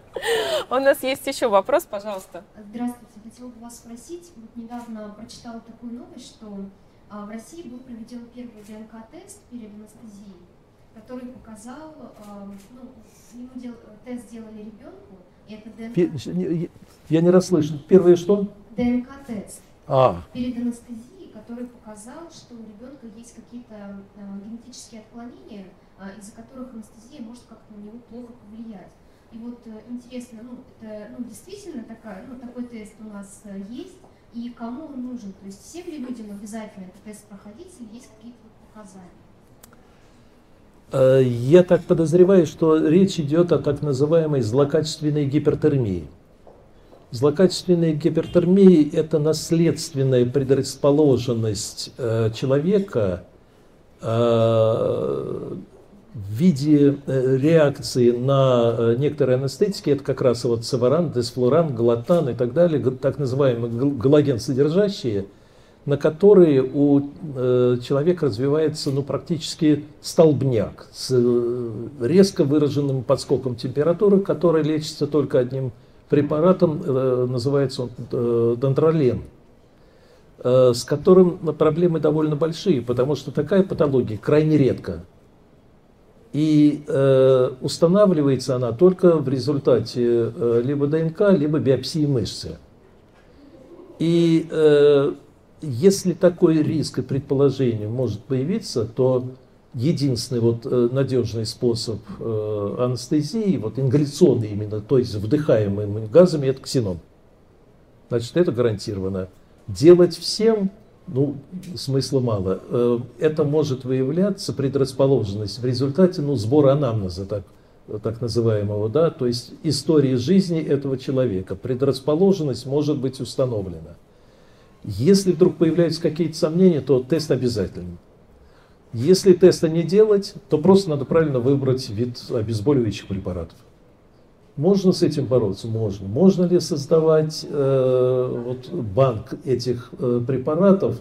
У нас есть еще вопрос, пожалуйста. Здравствуйте, хотела бы вас спросить. Вот недавно прочитала такую новость, что а, в России был проведен первый ДНК-тест перед анестезией, который показал, а, ну, ему дел- тест сделали ребенку, и это ДНК, Я не расслышал. Первое что? ДНК-тест А, перед анестезией, который показал, что у ребенка есть какие-то а, генетические отклонения, а, из-за которых анестезия может как-то на него плохо повлиять. И вот э, интересно, ну, это ну, действительно такая, ну, такой тест у нас э, есть, и кому он нужен? То есть всем ли людям обязательно этот тест проходить, или есть какие-то показания? Э, Я так подозреваю, что речь идет о так называемой злокачественной гипертермии. Злокачественная гипертермия – это наследственная предрасположенность э, человека э, в виде э, реакции на э, некоторые анестетики, это как раз вот саваран, десфлоран, галатан и так далее, так называемые гал- галоген содержащие, на которые у э, человека развивается ну, практически столбняк с резко выраженным подскоком температуры, который лечится только одним препаратом, э, называется он э, дантролен, э, с которым проблемы довольно большие, потому что такая патология крайне редко. И устанавливается она только в результате либо ДНК, либо биопсии мышцы. И если такой риск и предположение может появиться, то единственный вот э, надежный способ э, анестезии, вот ингаляционный именно, то есть вдыхаемыми газами, это ксенон. Значит, это гарантированно. Делать всем, ну, смысла мало. Э, Это может выявляться предрасположенность в результате, ну, сбора анамнеза, так, так называемого, да, то есть истории жизни этого человека. Предрасположенность может быть установлена. Если вдруг появляются какие-то сомнения, то тест обязательный. Если теста не делать, то просто надо правильно выбрать вид обезболивающих препаратов. Можно с этим бороться? Можно. Можно ли создавать э, вот, банк этих э, препаратов?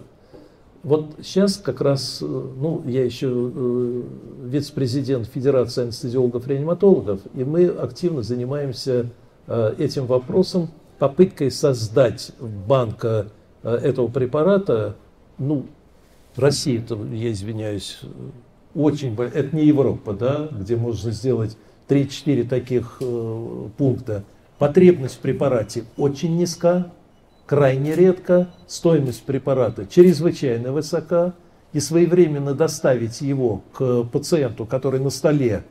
Вот сейчас как раз, э, ну, я еще э, вице-президент Федерации анестезиологов-реаниматологов, и мы активно занимаемся э, этим вопросом, попыткой создать банка э, этого препарата, ну, Россия, это, я извиняюсь, очень, бо- это не Европа, да, где можно сделать 3-4 таких э, пункта. Потребность в препарате очень низка, крайне редко, стоимость препарата чрезвычайно высока, и своевременно доставить его к пациенту, который на столе,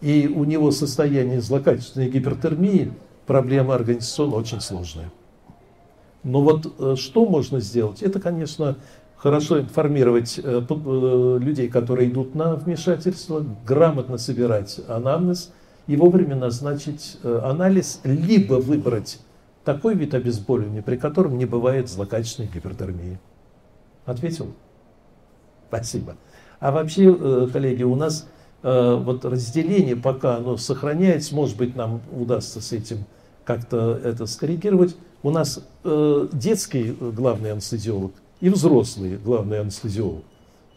и у него состояние злокачественной гипертермии, проблема организационно очень сложная. Но вот э, что можно сделать? Это, конечно, хорошо информировать э, э, людей, которые идут на вмешательство, грамотно собирать анамнез и вовремя назначить э, анализ, либо выбрать такой вид обезболивания, при котором не бывает злокачественной гипертермии. Ответил? Спасибо. А вообще, коллеги, у нас вот разделение, пока оно сохраняется, может быть, нам удастся с этим как-то это скоррегировать. У нас детский главный анестезиолог и взрослый главный анестезиолог.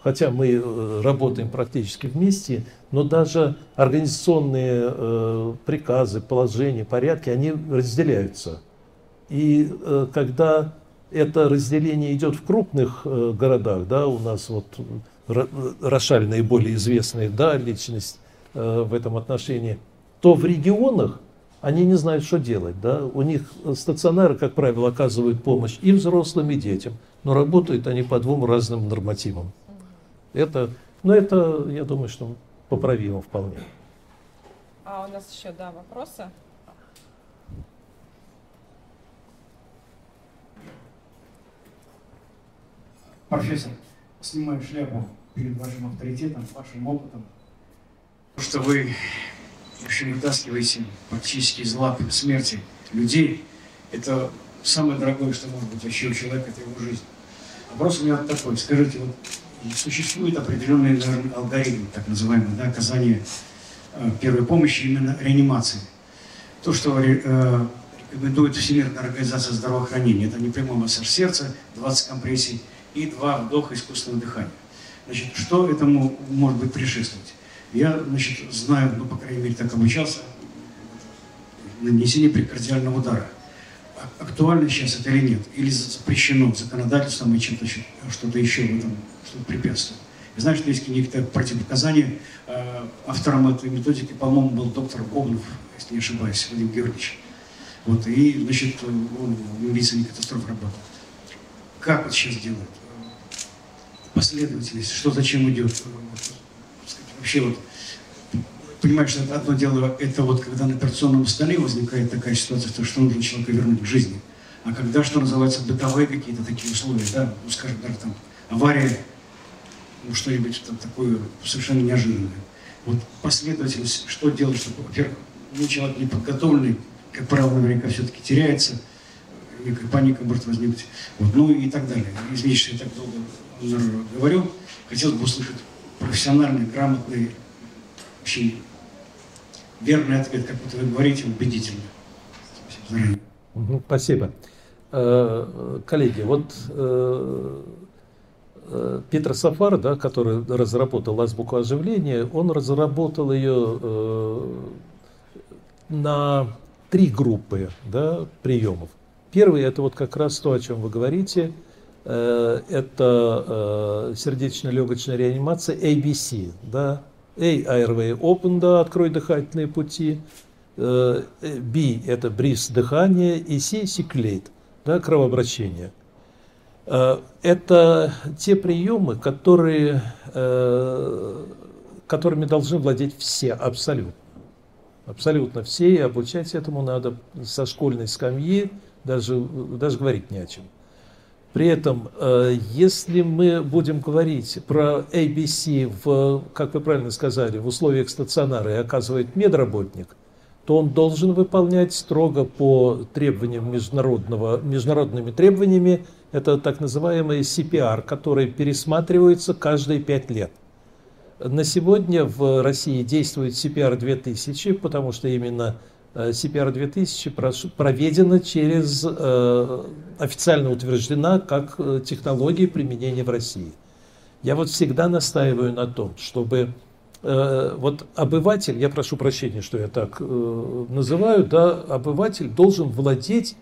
Хотя мы э, работаем практически вместе, но даже организационные э, приказы, положения, порядки, они разделяются. И э, когда это разделение идет в крупных э, городах, да, у нас вот Ро- Рошаль наиболее известная да, личность э, в этом отношении, то в регионах они не знают, что делать. Да? У них стационары, как правило, оказывают помощь и взрослым, и детям, но работают они по двум разным нормативам. Это, ну, это, я думаю, что поправимо вполне. А у нас еще, да, вопросы? Профессор, снимаю шляпу перед вашим авторитетом, вашим опытом. То, что вы вообще вытаскиваете практически из лап смерти людей, это самое дорогое, что может быть вообще у человека, это его жизнь. Вопрос у меня такой. Скажите, вот существует определенный наверное, алгоритм, так называемый, да, оказания э, первой помощи, именно реанимации. То, что э, рекомендует Всемирная организация здравоохранения, это непрямой массаж сердца, 20 компрессий и 2 вдоха искусственного дыхания. Значит, что этому может быть предшествовать? Я, значит, знаю, ну, по крайней мере, так обучался, нанесение прикардиального удара. А актуально сейчас это или нет? Или запрещено законодательством и чем-то что-то еще в этом что препятствует? Я знаю, что есть некоторые противопоказания. Э, автором этой методики, по-моему, был доктор Обнов, если не ошибаюсь, Владимир Георгиевич. Вот, и, значит, он в медицине катастроф работал. Как вот сейчас делают? Последовательность, что зачем идет? Вообще вот понимаешь, что одно дело, это вот когда на операционном столе возникает такая ситуация, то, что нужно человека вернуть к жизни. А когда, что называется, бытовые какие-то такие условия, да, ну, скажем, даже там авария, ну, что-нибудь там такое совершенно неожиданное. Вот последовательность, что делать, чтобы, во-первых, ну, человек неподготовленный, как правило, наверняка все-таки теряется, некая паника может возникнуть, вот, ну и так далее. Извините, что я так долго говорю, хотелось бы услышать профессиональный, грамотный, вообще верный ответ, как вот вы говорите, убедительный. Спасибо. Спасибо. Э, коллеги, вот э, э, Петр Сафар, да, который разработал азбуку оживления, он разработал ее на три группы да, приемов. Первый это вот как раз то, о чем вы говорите, это сердечно-легочная реанимация ABC, да, A airway open, да, открой дыхательные пути, B это бриз дыхание и C circulate, да, кровообращение. Это те приемы, которые, которыми должны владеть все абсолютно. Абсолютно все, и обучать этому надо со школьной скамьи, даже, даже говорить не о чем. При этом, э, если мы будем говорить про ABC, в, как вы правильно сказали, в условиях стационара и оказывает медработник, то он должен выполнять строго по требованиям международного, международными требованиями, это так называемый CPR, который пересматривается каждые пять лет. На сегодня в России действует CPR 2000, потому что именно CPR 2000 проведена через, э, официально утверждена как э, технология применения в России. Я вот всегда настаиваю на том, чтобы э, вот обыватель, я прошу прощения, что я так называю, да, обыватель должен владеть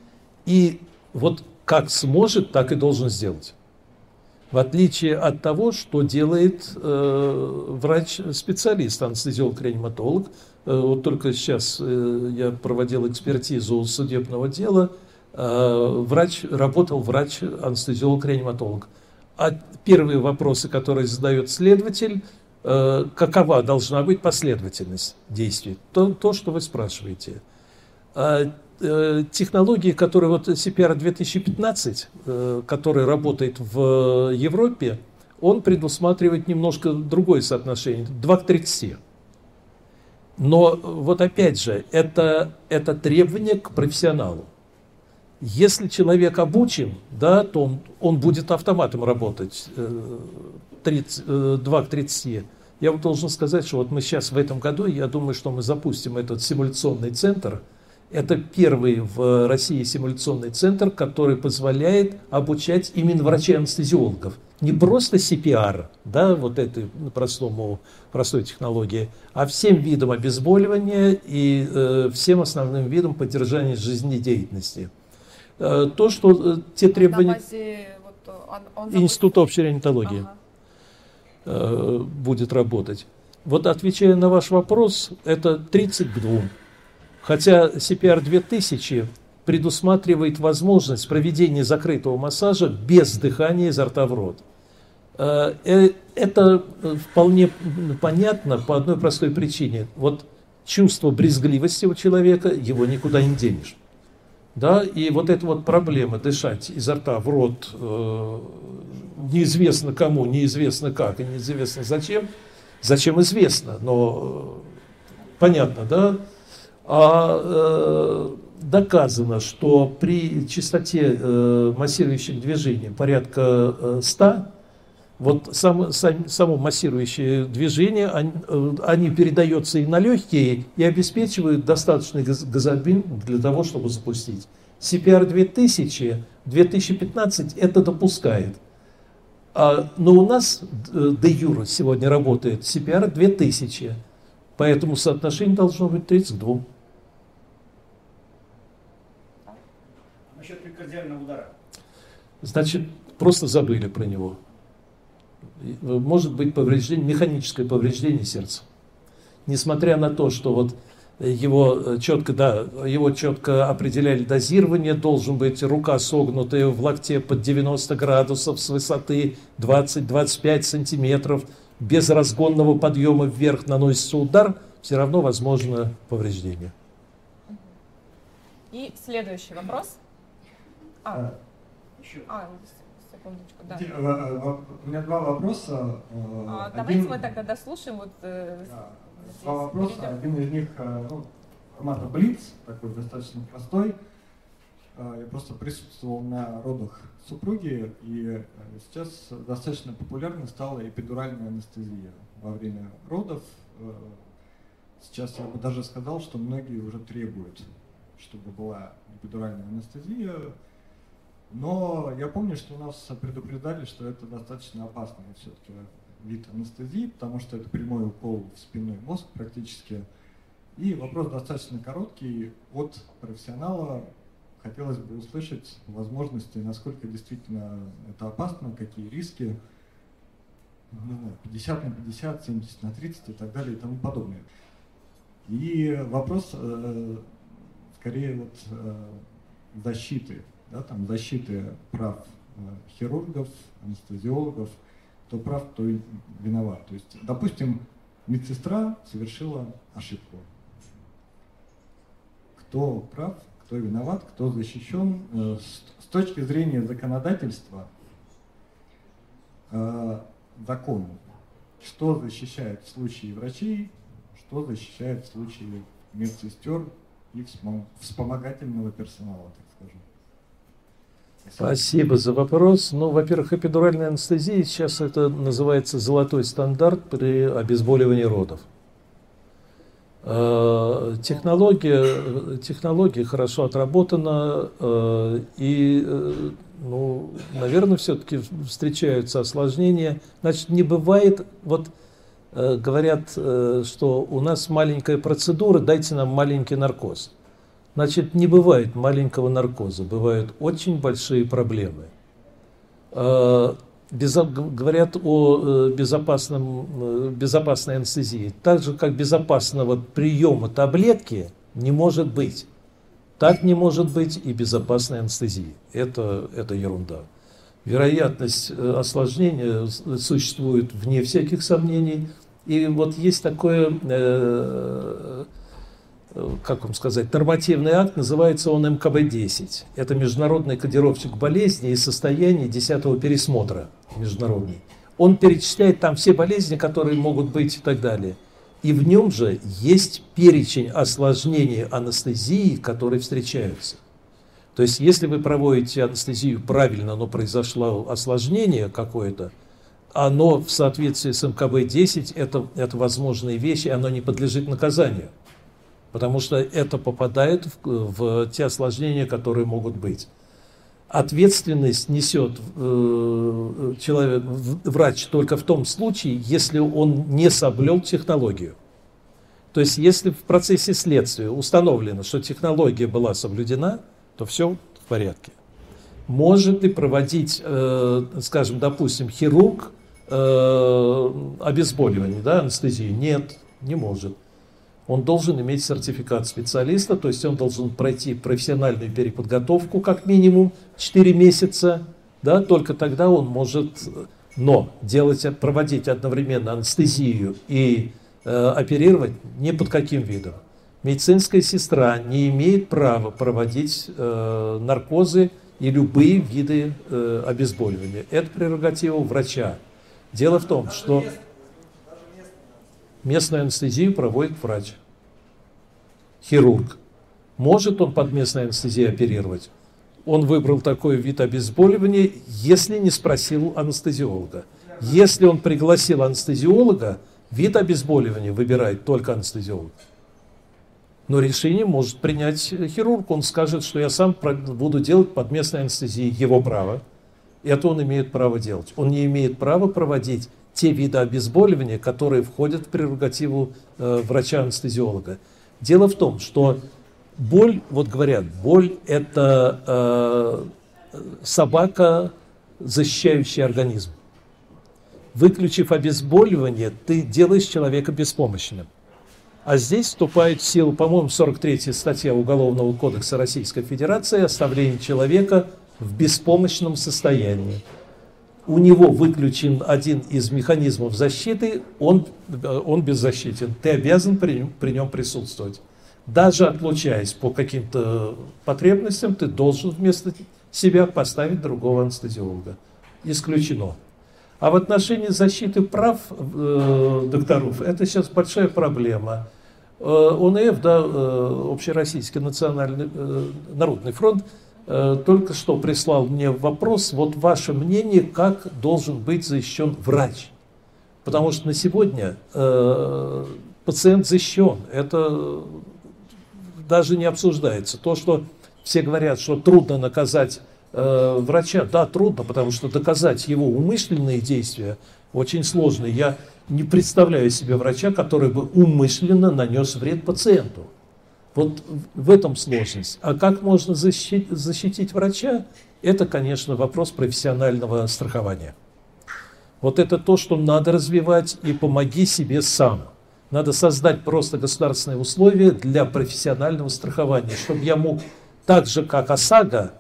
и вот как сможет, так и должен сделать. В отличие от того, что делает э, врач-специалист, анестезиолог-реаниматолог, Э, вот только сейчас э, я проводил экспертизу судебного дела. Э, врач, работал врач-анестезиолог-реаниматолог. А первые вопросы, которые задает следователь, какова должна быть последовательность действий? То, то что вы спрашиваете. А, технологии, которые вот CPR 2015, который работает в Европе, он предусматривает немножко другое соотношение, 2 к 30. Но вот опять же, это, это требование к профессионалу. Если человек обучен, да, то он, он будет автоматом работать 30, 2 э, к 30. Я вот должен сказать, что вот мы сейчас в этом году, я думаю, что мы запустим этот симуляционный центр. Это первый в России симуляционный центр, который позволяет обучать именно врачей-анестезиологов не просто CPR, да, вот этой простому, простой технологии, а всем видам обезболивания и э, всем основным видам поддержания жизнедеятельности. Э, то, что э, те требования... Базе, вот, он, он Институт общей реаниматологии ага. э, будет работать. Вот отвечая на ваш вопрос, это 30 к 2. Хотя CPR 2000 предусматривает возможность проведения закрытого массажа без дыхания изо рта в рот. Э, э, это вполне понятно по одной простой причине. Вот чувство брезгливости у человека, его никуда не денешь. Да, и вот эта вот проблема дышать изо рта в рот э, неизвестно кому, неизвестно как и неизвестно зачем, зачем известно, но понятно, да? А э, доказано, что при частоте э, массирующих движений порядка 100, Вот сам, сам, само массирующее движение, они, э, они передаются и на легкие, и обеспечивают достаточный газобин для того, чтобы запустить. CPR 2000, 2015 это допускает. А, но у нас э, де юра сегодня работает CPR 2000, поэтому соотношение должно быть 32. Насчет рекордиального удара. Значит, просто забыли про него. Может быть повреждение, механическое повреждение сердца. Несмотря на то, что вот его четко, да, его четко определяли дозирование, должен быть рука согнутая в локте под 90 градусов с высоты 20-25 сантиметров, без разгонного подъема вверх наносится удар, все равно возможно повреждение. И следующий вопрос. А, еще. А, секундочку, да. Э, э, у меня два вопроса. Э, а, давайте мы тогда дослушаем. Вот, да, два вопроса. Перейдем. Один из них ну, формата Блиц, такой достаточно простой. Я просто присутствовал на родах супруги, и сейчас достаточно популярной стала эпидуральная анестезия во время родов. Сейчас я бы даже сказал, что многие уже требуют, чтобы была эпидуральная анестезия. Но я помню, что нас предупреждали, что это достаточно опасный все-таки вид анестезии, потому что это прямой укол в спинной мозг практически. И вопрос достаточно короткий. От профессионала хотелось бы услышать возможности, насколько действительно это опасно, какие риски. Не знаю, 50 на 50, 70 на 30 и так далее и тому подобное. И вопрос э, скорее вот э, защиты да, там, защиты прав э, хирургов, анестезиологов, кто прав, кто виноват. То есть, допустим, медсестра совершила ошибку. Кто прав, кто виноват, кто защищен. Э, с точки зрения законодательства, э, закон, что защищает в случае врачей, что защищает в случае медсестер и вспомогательного персонала. Спасибо за вопрос. Ну, во-первых, эпидуральная анестезия сейчас это называется золотой стандарт при обезболивании родов. Э, технология, технология хорошо отработана, э, и, э, ну, наверное, все-таки встречаются осложнения. Значит, не бывает, вот говорят, что у нас маленькая процедура, дайте нам маленький наркоз. Значит, не бывает маленького наркоза, бывают очень большие проблемы. А, говорят о э, безопасном, э, безопасной анестезии. Так же, как безопасного приема таблетки не может быть. Так не может быть и безопасной анестезии. Это, это ерунда. Вероятность э, осложнения существует вне всяких сомнений. И вот есть такое как вам сказать, нормативный акт, называется он МКБ-10. Это международный кодировщик болезней и состояний 10 пересмотра международный. Он перечисляет там все болезни, которые могут быть и так далее. И в нем же есть перечень осложнений анестезии, которые встречаются. То есть, если вы проводите анестезию правильно, но произошло осложнение какое-то, оно в соответствии с МКБ-10, это, это возможные вещи, оно не подлежит наказанию потому что это попадает в, в те осложнения, которые могут быть. Ответственность несет э, человек, врач только в том случае, если он не соблел технологию. То есть, если в процессе следствия установлено, что технология была соблюдена, то все в порядке. Может ли проводить, э, скажем, допустим, хирург э, обезболивание, да, анестезию? Нет, не может он должен иметь сертификат специалиста, то есть он должен пройти профессиональную переподготовку как минимум 4 месяца, да, только тогда он может, но делать, проводить одновременно анестезию и э, оперировать ни под каким видом. Медицинская сестра не имеет права проводить э, наркозы и любые виды э, обезболивания. Это прерогатива врача. Дело в том, что местную анестезию проводит врач, хирург. Может он под местной анестезией оперировать? Он выбрал такой вид обезболивания, если не спросил анестезиолога. Если он пригласил анестезиолога, вид обезболивания выбирает только анестезиолог. Но решение может принять хирург. Он скажет, что я сам буду делать под местной анестезией его право. Это он имеет право делать. Он не имеет права проводить те виды обезболивания, которые входят в прерогативу э, врача-анестезиолога. Дело в том, что боль, вот говорят, боль это э, собака, защищающая организм. Выключив обезболивание, ты делаешь человека беспомощным. А здесь вступает в силу, по-моему, 43 статья Уголовного кодекса Российской Федерации оставление человека в беспомощном состоянии. У него выключен один из механизмов защиты, он, он беззащитен. Ты обязан при, при нем присутствовать. Даже отлучаясь по каким-то потребностям, ты должен вместо себя поставить другого анестезиолога. Исключено. А в отношении защиты прав э, докторов, это сейчас большая проблема. Э, ОНФ, да, э, Общероссийский национальный э, народный фронт, только что прислал мне вопрос, вот ваше мнение, как должен быть защищен врач. Потому что на сегодня пациент защищен, это даже не обсуждается. То, что все говорят, что трудно наказать врача, да, трудно, потому что доказать его умышленные действия очень сложно. Я не представляю себе врача, который бы умышленно нанес вред пациенту. Вот в этом сложность. А как можно защитить, защитить врача? Это, конечно, вопрос профессионального страхования. Вот это то, что надо развивать, и помоги себе сам. Надо создать просто государственные условия для профессионального страхования, чтобы я мог так же, как ОСАГО,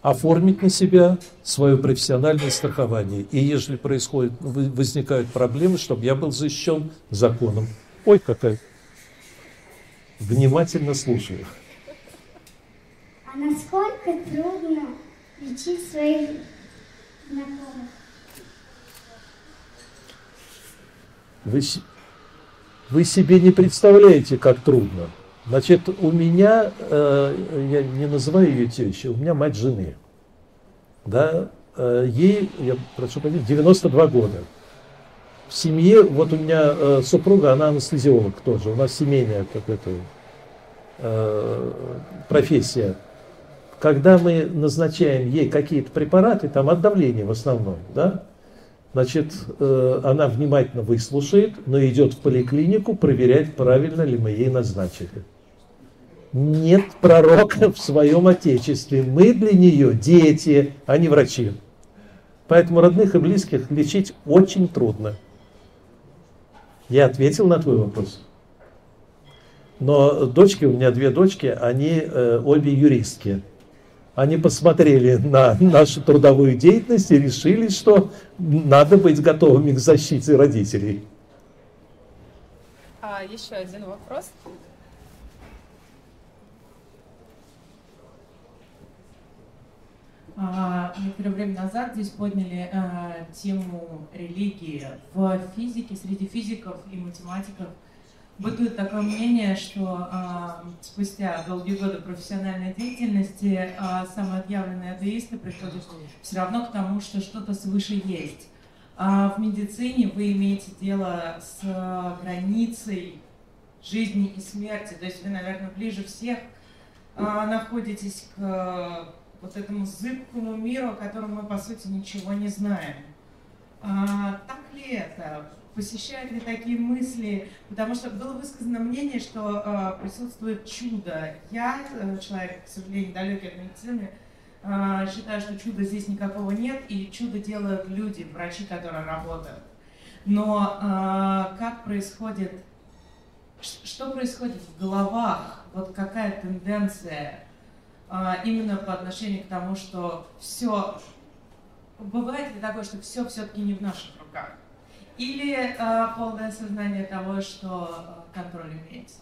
оформить на себя свое профессиональное страхование. И если происходит, возникают проблемы, чтобы я был защищен законом. Ой, какая. Внимательно слушаю. А насколько трудно лечить своих знакомых? Вы, вы себе не представляете, как трудно. Значит, у меня, э, я не называю ее тещей, у меня мать жены. Да, э, ей, я прошу прощения, 92 года. В семье, вот у меня э, супруга, она анестезиолог тоже, у нас семейная какая-то э, профессия. Когда мы назначаем ей какие-то препараты, там от давления в основном, да, Значит, э, она внимательно выслушает, но идет в поликлинику проверять, правильно ли мы ей назначили нет пророка в своем Отечестве. Мы для нее дети, а не врачи. Поэтому родных и близких лечить очень трудно. Я ответил на твой вопрос. Но дочки, у меня две дочки, они э, обе юристки. Они посмотрели на нашу трудовую деятельность и решили, что надо быть готовыми к защите родителей. А, еще один вопрос. Некоторое время назад здесь подняли а, тему религии. В физике, среди физиков и математиков бытует такое мнение, что а, спустя долгие годы профессиональной деятельности самые отъявленные атеисты приходят все равно к тому, что что-то свыше есть. А в медицине вы имеете дело с границей жизни и смерти, то есть вы, наверное, ближе всех находитесь к вот этому зыбкому миру, о котором мы, по сути, ничего не знаем. А, так ли это? Посещают ли такие мысли? Потому что было высказано мнение, что а, присутствует чудо. Я, э, человек, к сожалению, далекий от медицины, а, считаю, что чуда здесь никакого нет, и чудо делают люди, врачи, которые работают. Но а, как происходит, что происходит в головах? Вот какая тенденция? А, именно по отношению к тому, что все бывает ли такое, что все все-таки не в наших руках? Или а, полное сознание того, что а, контроль имеется?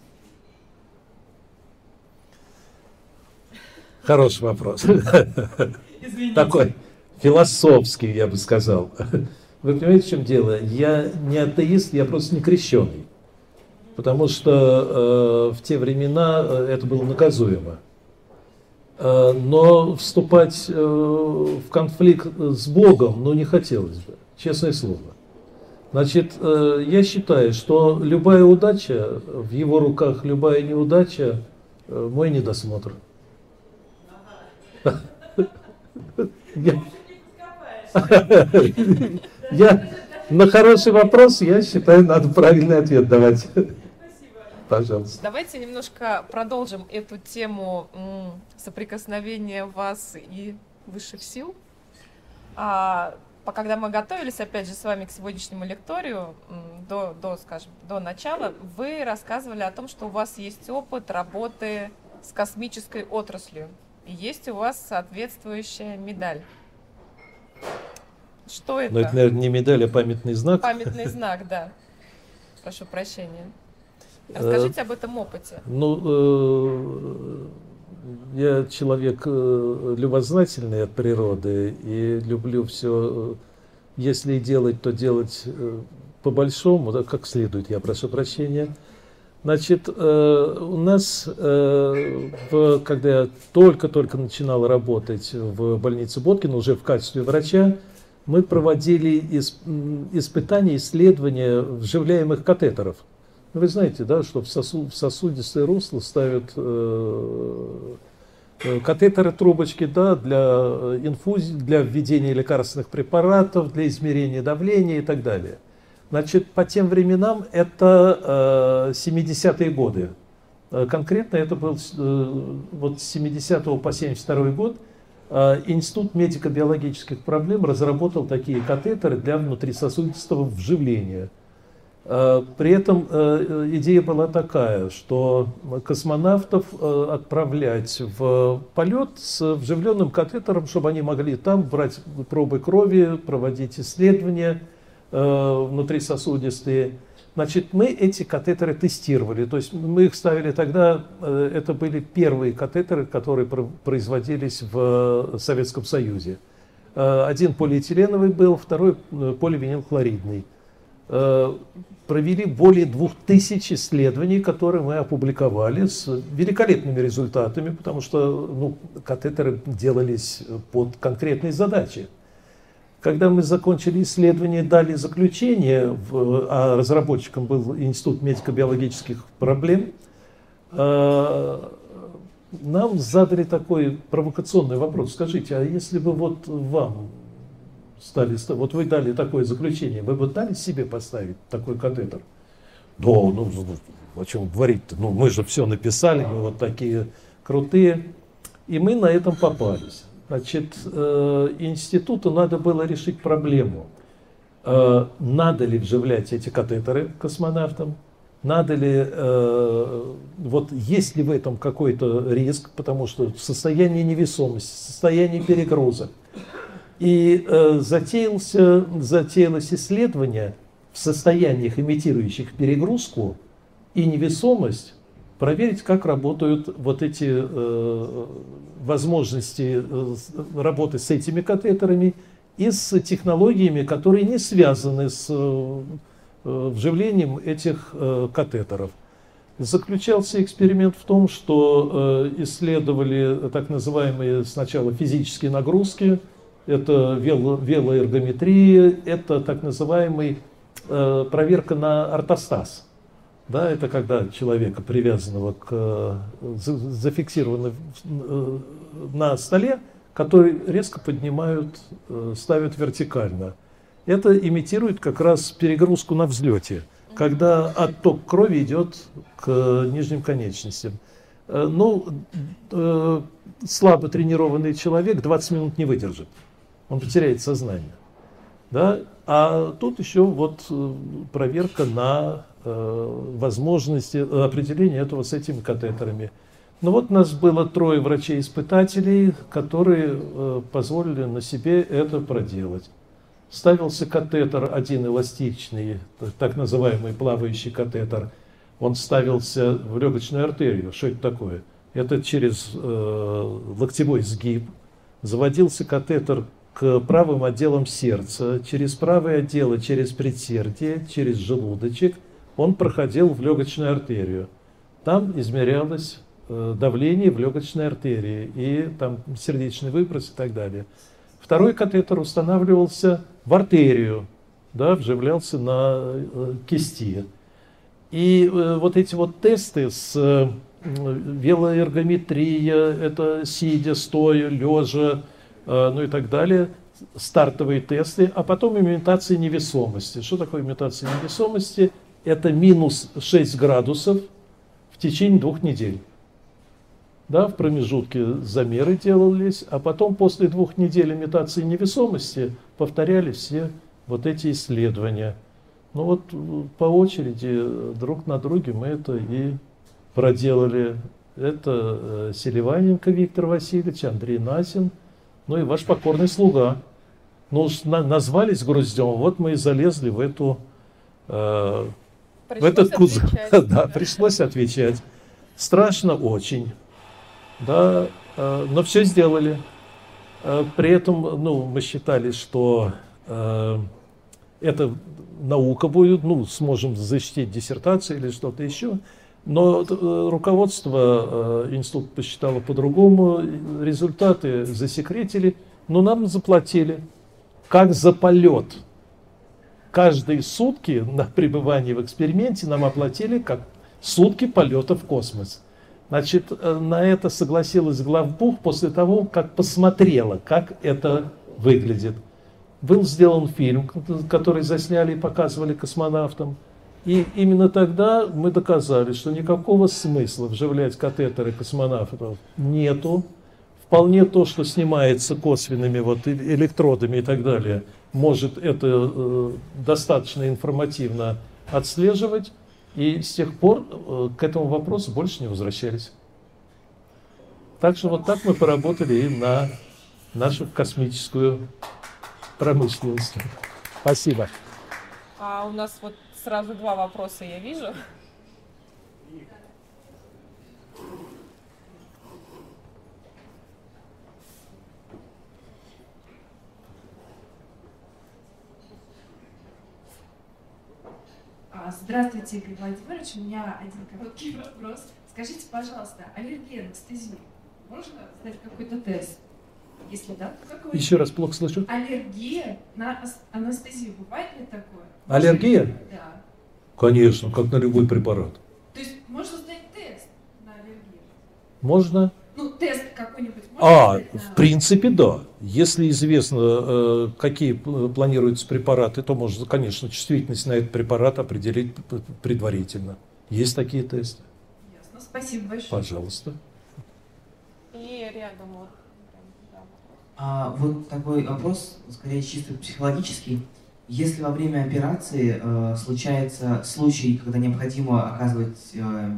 Хороший вопрос. [LAUGHS] Извините. Такой философский, я бы сказал. Вы понимаете, в чем дело? Я не атеист, я просто не крещеный. Потому что э, в те времена э, это было наказуемо. Э, но вступать э, в конфликт с Богом, ну, не хотелось бы, Честное слово. Значит, э, я считаю, что любая удача, в его руках любая неудача, мой недосмотр. Я на хороший вопрос, я считаю, надо правильный ответ давать. Пожалуйста. Давайте немножко продолжим эту тему соприкосновения вас и высших сил. А, когда мы готовились, опять же, с вами к сегодняшнему лекторию, до, до, скажем, до начала, вы рассказывали о том, что у вас есть опыт работы с космической отраслью. И есть у вас соответствующая медаль. Что это? Ну, это, наверное, не медаль, а памятный знак. Памятный знак, да. Прошу прощения. Расскажите об этом опыте. Ну, э, я человек э, любознательный от природы и люблю все, если делать, то делать э, по-большому, да, как следует, я прошу прощения. Значит, у нас, когда я только-только начинал работать в больнице Боткина, уже в качестве врача, мы проводили испытания, исследования вживляемых катетеров – вы знаете, да, что в, сосуд, в сосудистое русло ставят э, э, катетеры, трубочки, да, для э, инфузии, для введения лекарственных препаратов, для измерения давления и так далее. Значит, по тем временам это э, 70-е годы. Э, конкретно это был э, вот с 70 по 72 год э, Институт медико-биологических проблем разработал такие катетеры для внутрисосудистого вживления – при этом э, идея была такая, что космонавтов э, отправлять в полет с вживленным катетером, чтобы они могли там брать пробы крови, проводить исследования внутрисосудистые. Значит, мы эти катетеры тестировали, то есть мы их ставили тогда, это были первые катетеры, которые производились в Советском Союзе. Один полиэтиленовый был, второй поливинилхлоридный провели более двух тысяч исследований, которые мы опубликовали с великолепными результатами, потому что ну, катетеры делались под конкретные задачи. Когда мы закончили исследование, дали заключение, а разработчиком был Институт медико-биологических проблем, э, нам задали такой провокационный вопрос. Скажите, а если бы вот вам стали, вот вы дали такое заключение, вы бы дали себе поставить такой катетер? Да, ну, ну, ну о чем говорить-то? Ну, мы же все написали, мы вот такие крутые. И мы на этом попались. Значит, э, институту надо было решить проблему. Э, надо ли вживлять эти катетеры космонавтам? Надо ли, э, вот есть ли в этом какой-то риск, потому что состояние невесомости, состояние перегрузок, и э, затеялся, затеялось исследование в состояниях, имитирующих перегрузку и невесомость, проверить, как работают вот эти э, возможности э, работы с этими катетерами и с технологиями, которые не связаны с э, вживлением этих э, катетеров. Заключался эксперимент в том, что э, исследовали так называемые сначала физические нагрузки, это вело, велоэргометрия, это так называемый э, проверка на ортостаз. Да, это когда человека, привязанного к э, зафиксированного э, на столе, который резко поднимают, э, ставят вертикально. Это имитирует как раз перегрузку на взлете, когда отток крови идет к нижним конечностям. Э, ну, слабо тренированный человек 20 минут не выдержит он потеряет сознание. Да? А тут еще вот э, проверка на э, возможности определения этого с этими катетерами. Ну вот нас было трое врачей-испытателей, которые э, позволили на себе это проделать. Ставился катетер один эластичный, так называемый плавающий катетер. Он ставился в легочную артерию. Что это такое? Это через э, локтевой сгиб. Заводился катетер к правым отделам сердца, через правое отдело, через предсердие, через желудочек, он проходил в легочную артерию. Там измерялось э, давление в легочной артерии и там сердечный выброс и так далее. Второй катетер устанавливался в артерию, да, вживлялся на э, кисти. И э, вот эти вот тесты с велоэргометрия, это сидя, стоя, лежа, ну и так далее, стартовые тесты, а потом имитация невесомости. Что такое имитация невесомости? Это минус 6 градусов в течение двух недель. Да, в промежутке замеры делались, а потом после двух недель имитации невесомости повторяли все вот эти исследования. Ну вот по очереди друг на друге мы это и проделали. Это э, Селиваненко Виктор Васильевич, Андрей Насин, ну и ваш покорный слуга. Ну, на, назвались Груздем, вот мы и залезли в эту э, в этот кузов. [LAUGHS] да, пришлось отвечать. Страшно очень. Да, э, но все сделали. Э, при этом, ну, мы считали, что э, это наука будет, ну, сможем защитить диссертацию или что-то еще. Но э, руководство э, института посчитало по-другому, результаты засекретили, но нам заплатили, как за полет. Каждые сутки на пребывание в эксперименте нам оплатили как сутки полета в космос. Значит, э, на это согласилась главбух после того, как посмотрела, как это выглядит. Был сделан фильм, который засняли и показывали космонавтам. И именно тогда мы доказали, что никакого смысла вживлять катетеры космонавтов нету. Вполне то, что снимается косвенными вот электродами и так далее, может это э, достаточно информативно отслеживать. И с тех пор э, к этому вопросу больше не возвращались. Так что вот так мы поработали и на нашу космическую промышленность. Спасибо. А у нас вот сразу два вопроса я вижу. А, здравствуйте, Игорь Владимирович. У меня один короткий вопрос. Скажите, пожалуйста, аллергия на анестезию. Можно сдать какой-то тест? Если да, то какой? Еще раз плохо слышу. Аллергия на анестезию. Бывает ли такое? Аллергия? Да. Конечно, как на любой препарат. То есть можно сдать тест на аллергию? Можно. Ну, тест какой-нибудь можно А, сдать на... в принципе, да. Если известно, э, какие планируются препараты, то можно, конечно, чувствительность на этот препарат определить предварительно. Есть такие тесты. Ясно. Спасибо большое. Пожалуйста. И рядом вот. А, вот такой вопрос, скорее чисто психологический. Если во время операции э, случается случай, когда необходимо оказывать э,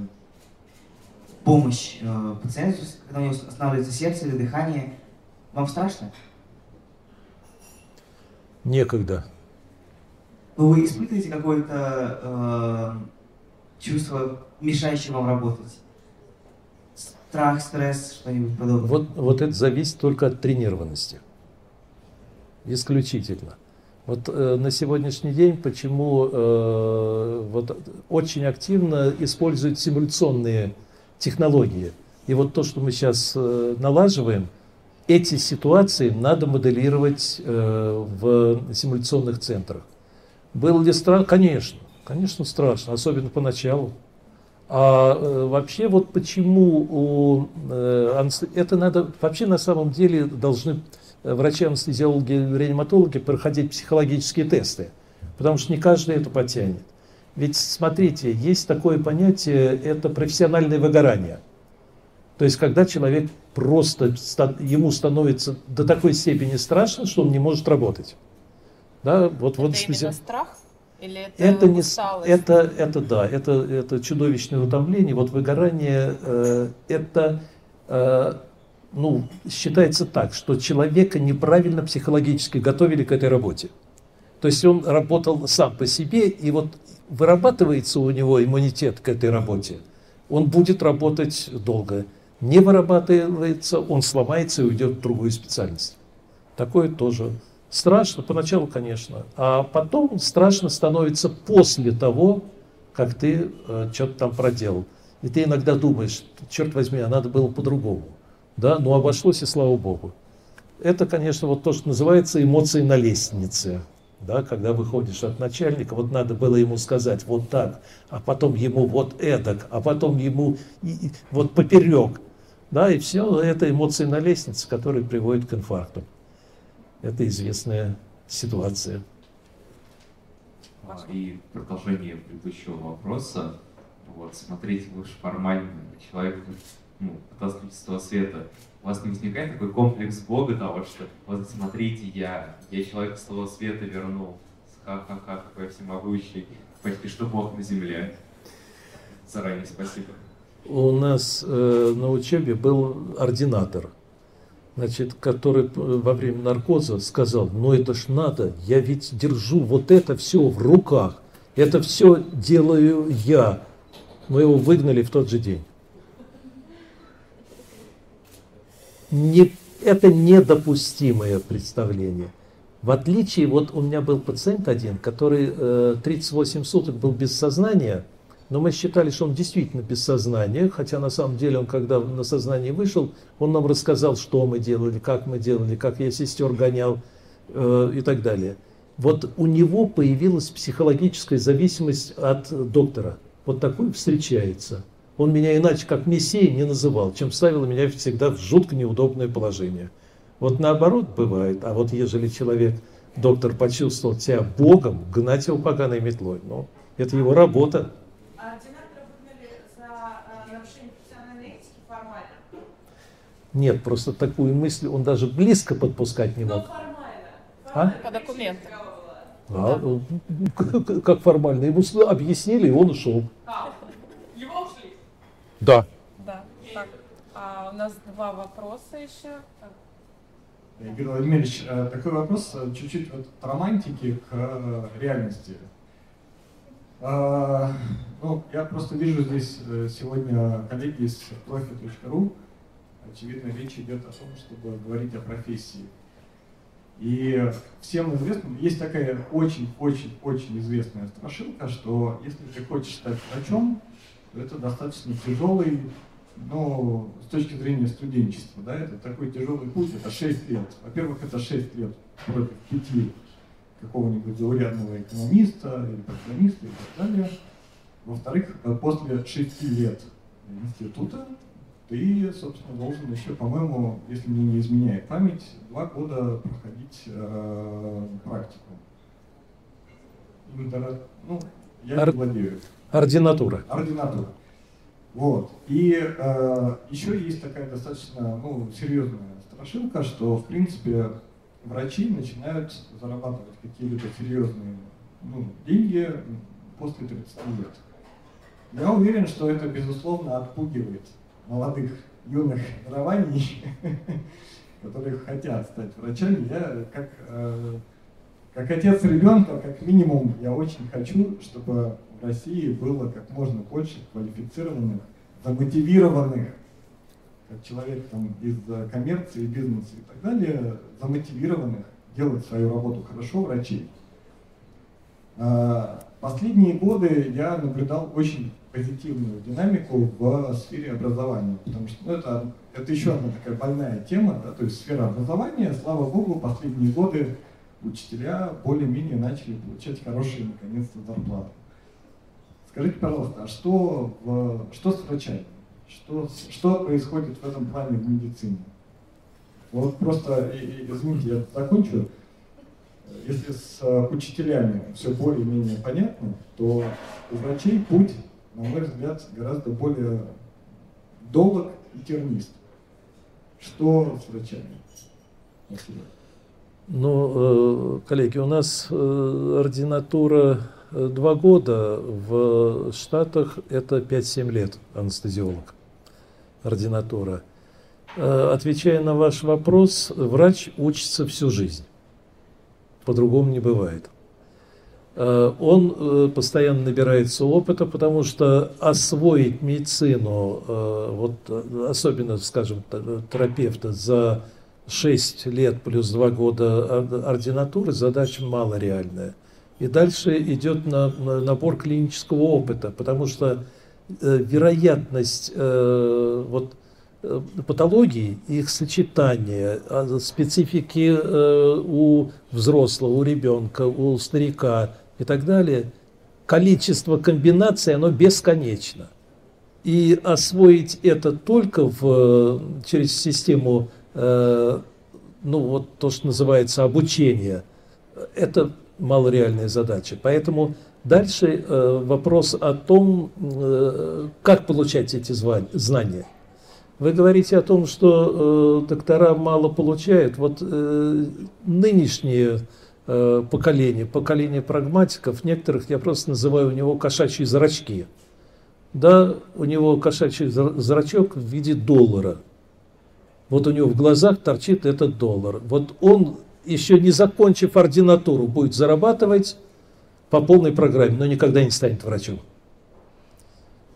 помощь э, пациенту, когда у него останавливается сердце или дыхание, вам страшно? Некогда. Но вы испытываете какое-то э, чувство, мешающее вам работать? Страх, стресс, что-нибудь подобное? Вот, вот это зависит только от тренированности. Исключительно. Вот э, на сегодняшний день почему э, вот, очень активно используют симуляционные технологии. И вот то, что мы сейчас э, налаживаем, эти ситуации надо моделировать э, в симуляционных центрах. Было ли страшно? Конечно, конечно страшно, особенно поначалу. А э, вообще вот почему у, э, это надо вообще на самом деле должны врачи, анестезиологи, реаниматологи проходить психологические тесты, потому что не каждый это потянет. Ведь смотрите, есть такое понятие, это профессиональное выгорание. То есть, когда человек просто, ему становится до такой степени страшно, что он не может работать. Да, вот, это вот именно страх? Или это, это не усталость? это это да это это чудовищное утомление вот выгорание э, это э, ну считается так что человека неправильно психологически готовили к этой работе то есть он работал сам по себе и вот вырабатывается у него иммунитет к этой работе он будет работать долго не вырабатывается он сломается и уйдет в другую специальность такое тоже Страшно поначалу, конечно, а потом страшно становится после того, как ты э, что-то там проделал. И ты иногда думаешь, черт возьми, а надо было по-другому. Да, но обошлось и слава богу. Это, конечно, вот то, что называется эмоции на лестнице. да, когда выходишь от начальника, вот надо было ему сказать вот так, а потом ему вот это, а потом ему и, и, вот поперек. Да, и все это эмоции на лестнице, которые приводят к инфаркту. Это известная ситуация. А, и продолжение предыдущего вопроса. Вот, смотрите, вы же формально человек ну, от света. У вас не возникает такой комплекс Бога того, что вот смотрите, я, я человек с того света вернул. Ха-ха-ха, какой всемогущий. Почти что Бог на земле. Заранее спасибо. У нас э, на учебе был ординатор, значит, который во время наркоза сказал, ну это ж надо, я ведь держу вот это все в руках, это все делаю я. Мы его выгнали в тот же день. Не, это недопустимое представление. В отличие, вот у меня был пациент один, который э, 38 суток был без сознания, но мы считали, что он действительно без сознания, хотя на самом деле он, когда на сознание вышел, он нам рассказал, что мы делали, как мы делали, как я сестер гонял э, и так далее. Вот у него появилась психологическая зависимость от доктора. Вот такой встречается. Он меня иначе как мессией не называл, чем ставил меня всегда в жутко неудобное положение. Вот наоборот бывает. А вот ежели человек, доктор, почувствовал себя Богом, гнать его поганой метлой. Ну, это его работа. А Нет, просто такую мысль он даже близко подпускать не мог. А? По документам. А, да. Как формально. Ему объяснили, и он ушел. Да. Да. Так, а у нас два вопроса еще. Игорь Владимирович, э, такой вопрос э, чуть-чуть от романтики к э, реальности. Ну, я просто вижу здесь сегодня коллеги из profi.ru. Очевидно, речь идет о том, чтобы говорить о профессии. И всем известно, есть такая очень-очень-очень известная страшилка, что если ты хочешь стать врачом, это достаточно тяжелый, ну, с точки зрения студенчества, да, это такой тяжелый путь, это 6 лет. Во-первых, это 6 лет против 5 какого-нибудь заурядного экономиста или программиста и так далее. Во-вторых, э, после 6 лет института ты, собственно, должен еще, по-моему, если мне не изменяет память, два года проходить э, практику. Ну, я не владею. Ординатура. Ординатура. Вот. И э, еще есть такая достаточно ну, серьезная страшилка, что, в принципе, врачи начинают зарабатывать какие-либо серьезные ну, деньги после 30 лет. Я уверен, что это, безусловно, отпугивает молодых, юных дарований, [LAUGHS] которые хотят стать врачами. Я, как, э, как отец ребенка, как минимум, я очень хочу, чтобы в России было как можно больше квалифицированных, замотивированных, как человек там, из коммерции, бизнеса и так далее, замотивированных делать свою работу хорошо врачей. А, последние годы я наблюдал очень позитивную динамику в сфере образования, потому что ну, это, это еще одна такая больная тема, да, то есть сфера образования, слава богу, последние годы учителя более-менее начали получать хорошие, наконец-то, зарплаты. Скажите, пожалуйста, а что, в, что с врачами? Что, что происходит в этом плане в медицине? Вот просто, извините, я закончу. Если с э, учителями все более-менее понятно, то у врачей путь, на мой взгляд, гораздо более долг и тернист. Что с врачами? Ну, э, коллеги, у нас э, ординатура два года, в Штатах это 5-7 лет анестезиолог, ординатура. Э, отвечая на ваш вопрос, врач учится всю жизнь. По-другому не бывает. Э, он э, постоянно набирается опыта, потому что освоить медицину, вот особенно, скажем, терапевта за 6 лет плюс 2 года ординатуры задача малореальная. И дальше идет на, на набор клинического опыта, потому что э, вероятность э, вот, э, патологий, их сочетания, а, специфики э, у взрослого, у ребенка, у старика и так далее, количество комбинаций, оно бесконечно. И освоить это только в, через систему, ну вот то, что называется обучение, это малореальная задача. Поэтому Дальше э, вопрос о том, э, как получать эти знания. Вы говорите о том, что э, доктора мало получают. Вот нынешнее э, поколение, поколение прагматиков, некоторых я просто называю у него кошачьи зрачки. Да, у него кошачий зрачок в виде доллара. Вот у него в глазах торчит этот доллар. Вот он, еще не закончив ординатуру, будет зарабатывать по полной программе, но никогда не станет врачом.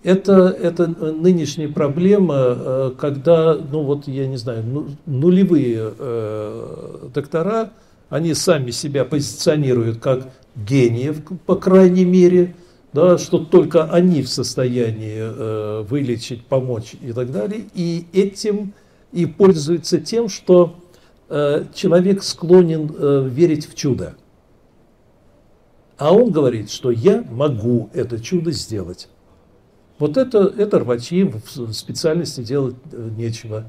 Это, это нынешняя проблема, э, когда, ну вот, я не знаю, ну, нулевые э, доктора, они сами себя позиционируют как гениев, по крайней мере, да, что только они в состоянии э, вылечить, помочь и так далее, и этим и пользуются тем, что э, человек склонен э, верить в чудо. А он говорит, что я могу это чудо сделать. Вот это, это рвачи, в специальности делать э, нечего.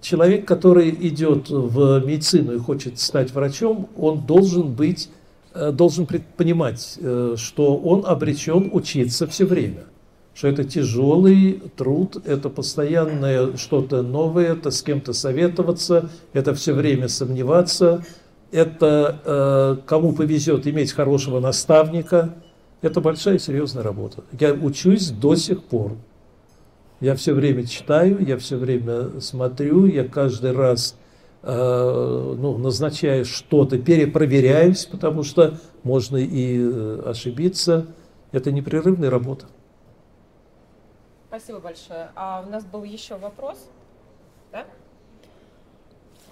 Человек, который идет в медицину и хочет стать врачом, он должен быть, э, должен понимать, э, что он обречен учиться все время. Что это тяжелый труд, это постоянное что-то новое, это с кем-то советоваться, это все время сомневаться, это э, кому повезет иметь хорошего наставника, это большая серьезная работа. Я учусь до сих пор. Я все время читаю, я все время смотрю, я каждый раз э, ну, назначаю что-то, перепроверяюсь, потому что можно и э, ошибиться. Это непрерывная работа. Спасибо большое. А у нас был еще вопрос. Да?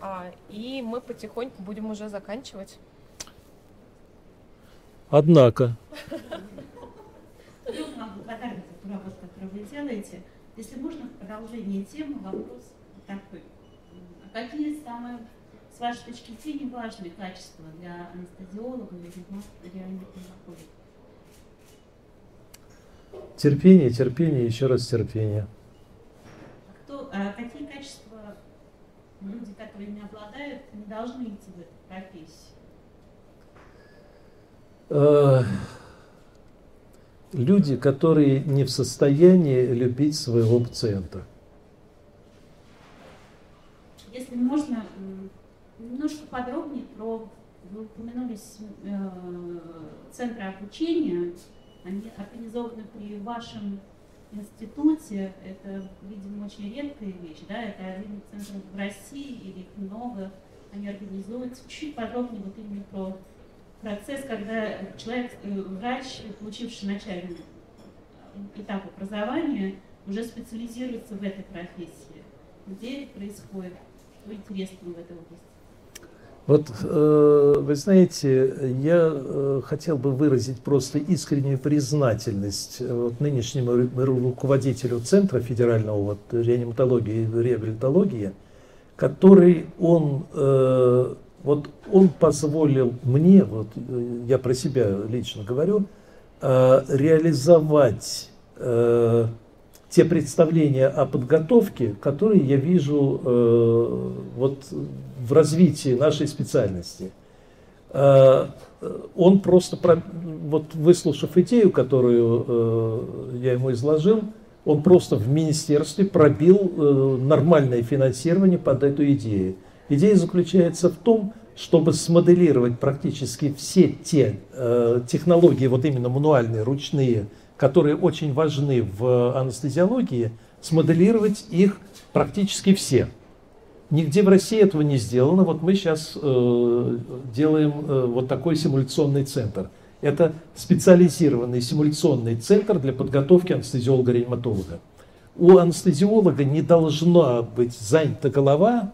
А, и мы потихоньку будем уже заканчивать. Однако. Вам благодарна за ту работу, которую вы делаете. Если можно, в продолжение темы вопрос такой. А какие самые, с вашей точки зрения, важные качества для анестезиолога или реаниматолога? Терпение, терпение, еще раз терпение. Кто, а какие качества люди, которые не обладают, не должны идти в эту профессию? Э, люди, которые не в состоянии любить своего пациента. Если можно, немножко подробнее про, вы упомянули э, центры обучения, они организованы при вашем институте это, видимо, очень редкая вещь, да, это один центр в России или их много, они организуются. Чуть подробнее вот именно про процесс, когда человек, э, врач, получивший начальный этап образования, уже специализируется в этой профессии. Где это происходит? Что интересного в этой области? Вот, э, вы знаете, я э, хотел бы выразить просто искреннюю признательность э, вот, нынешнему руководителю Центра федерального вот, реаниматологии и реабилитологии, который он, вот, он позволил мне, вот, я про себя лично говорю, реализовать те представления о подготовке, которые я вижу э, вот в развитии нашей специальности. Э, он просто, про, вот выслушав идею, которую э, я ему изложил, он просто в министерстве пробил э, нормальное финансирование под эту идею. Идея заключается в том, чтобы смоделировать практически все те э, технологии, вот именно мануальные, ручные, которые очень важны в анестезиологии, смоделировать их практически все. Нигде в России этого не сделано. Вот мы сейчас э, делаем э, вот такой симуляционный центр. Это специализированный симуляционный центр для подготовки анестезиолога-реаниматолога. У анестезиолога не должна быть занята голова,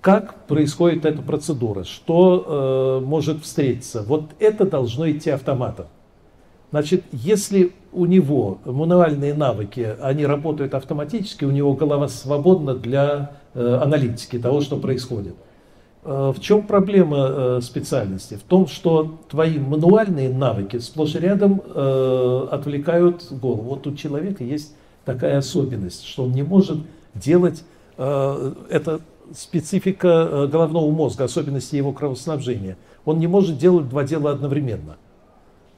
как происходит эта процедура, что э, может встретиться. Вот это должно идти автоматом. Значит, если у него мануальные навыки, они работают автоматически, у него голова свободна для э, аналитики того, что происходит. Э, в чем проблема э, специальности? В том, что твои мануальные навыки сплошь и рядом э, отвлекают голову. Вот у человека есть такая особенность, что он не может делать, э, это специфика э, головного мозга, особенности его кровоснабжения. Он не может делать два дела одновременно.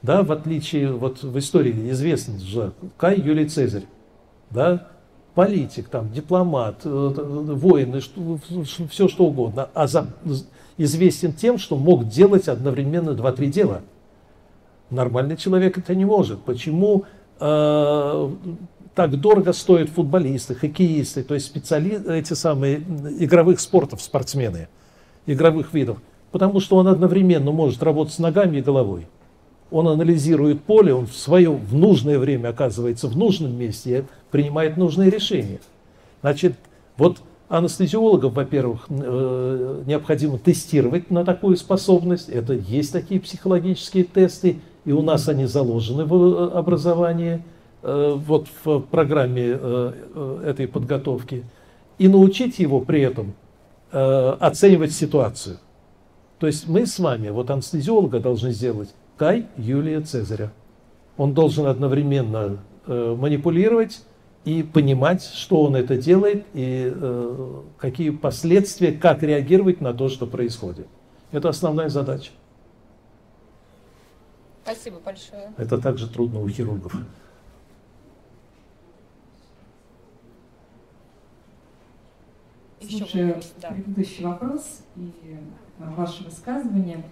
Да, в отличие, вот в истории известен же Кай Юлий Цезарь, да, политик, там, дипломат, э, воин, все что угодно, а за, известен тем, что мог делать одновременно два-три дела. Нормальный человек это не может. Почему э, так дорого стоят футболисты, хоккеисты, то есть специалисты, эти самые игровых спортов, спортсмены, игровых видов? Потому что он одновременно может работать с ногами и головой он анализирует поле, он в свое, в нужное время оказывается в нужном месте принимает нужные решения. Значит, вот анестезиологов, во-первых, э, необходимо тестировать на такую способность. Это есть такие психологические тесты, и у нас они заложены в э, образовании, э, вот в программе этой подготовки. И научить его при этом оценивать ситуацию. То есть мы с вами, вот анестезиолога должны сделать Кай Юлия Цезаря. Он должен одновременно э, манипулировать и понимать, что он это делает и э, какие последствия, как реагировать на то, что происходит. Это основная задача. Спасибо большое. Это также трудно у хирургов. Слушая да. предыдущий вопрос и э, ваше высказывание,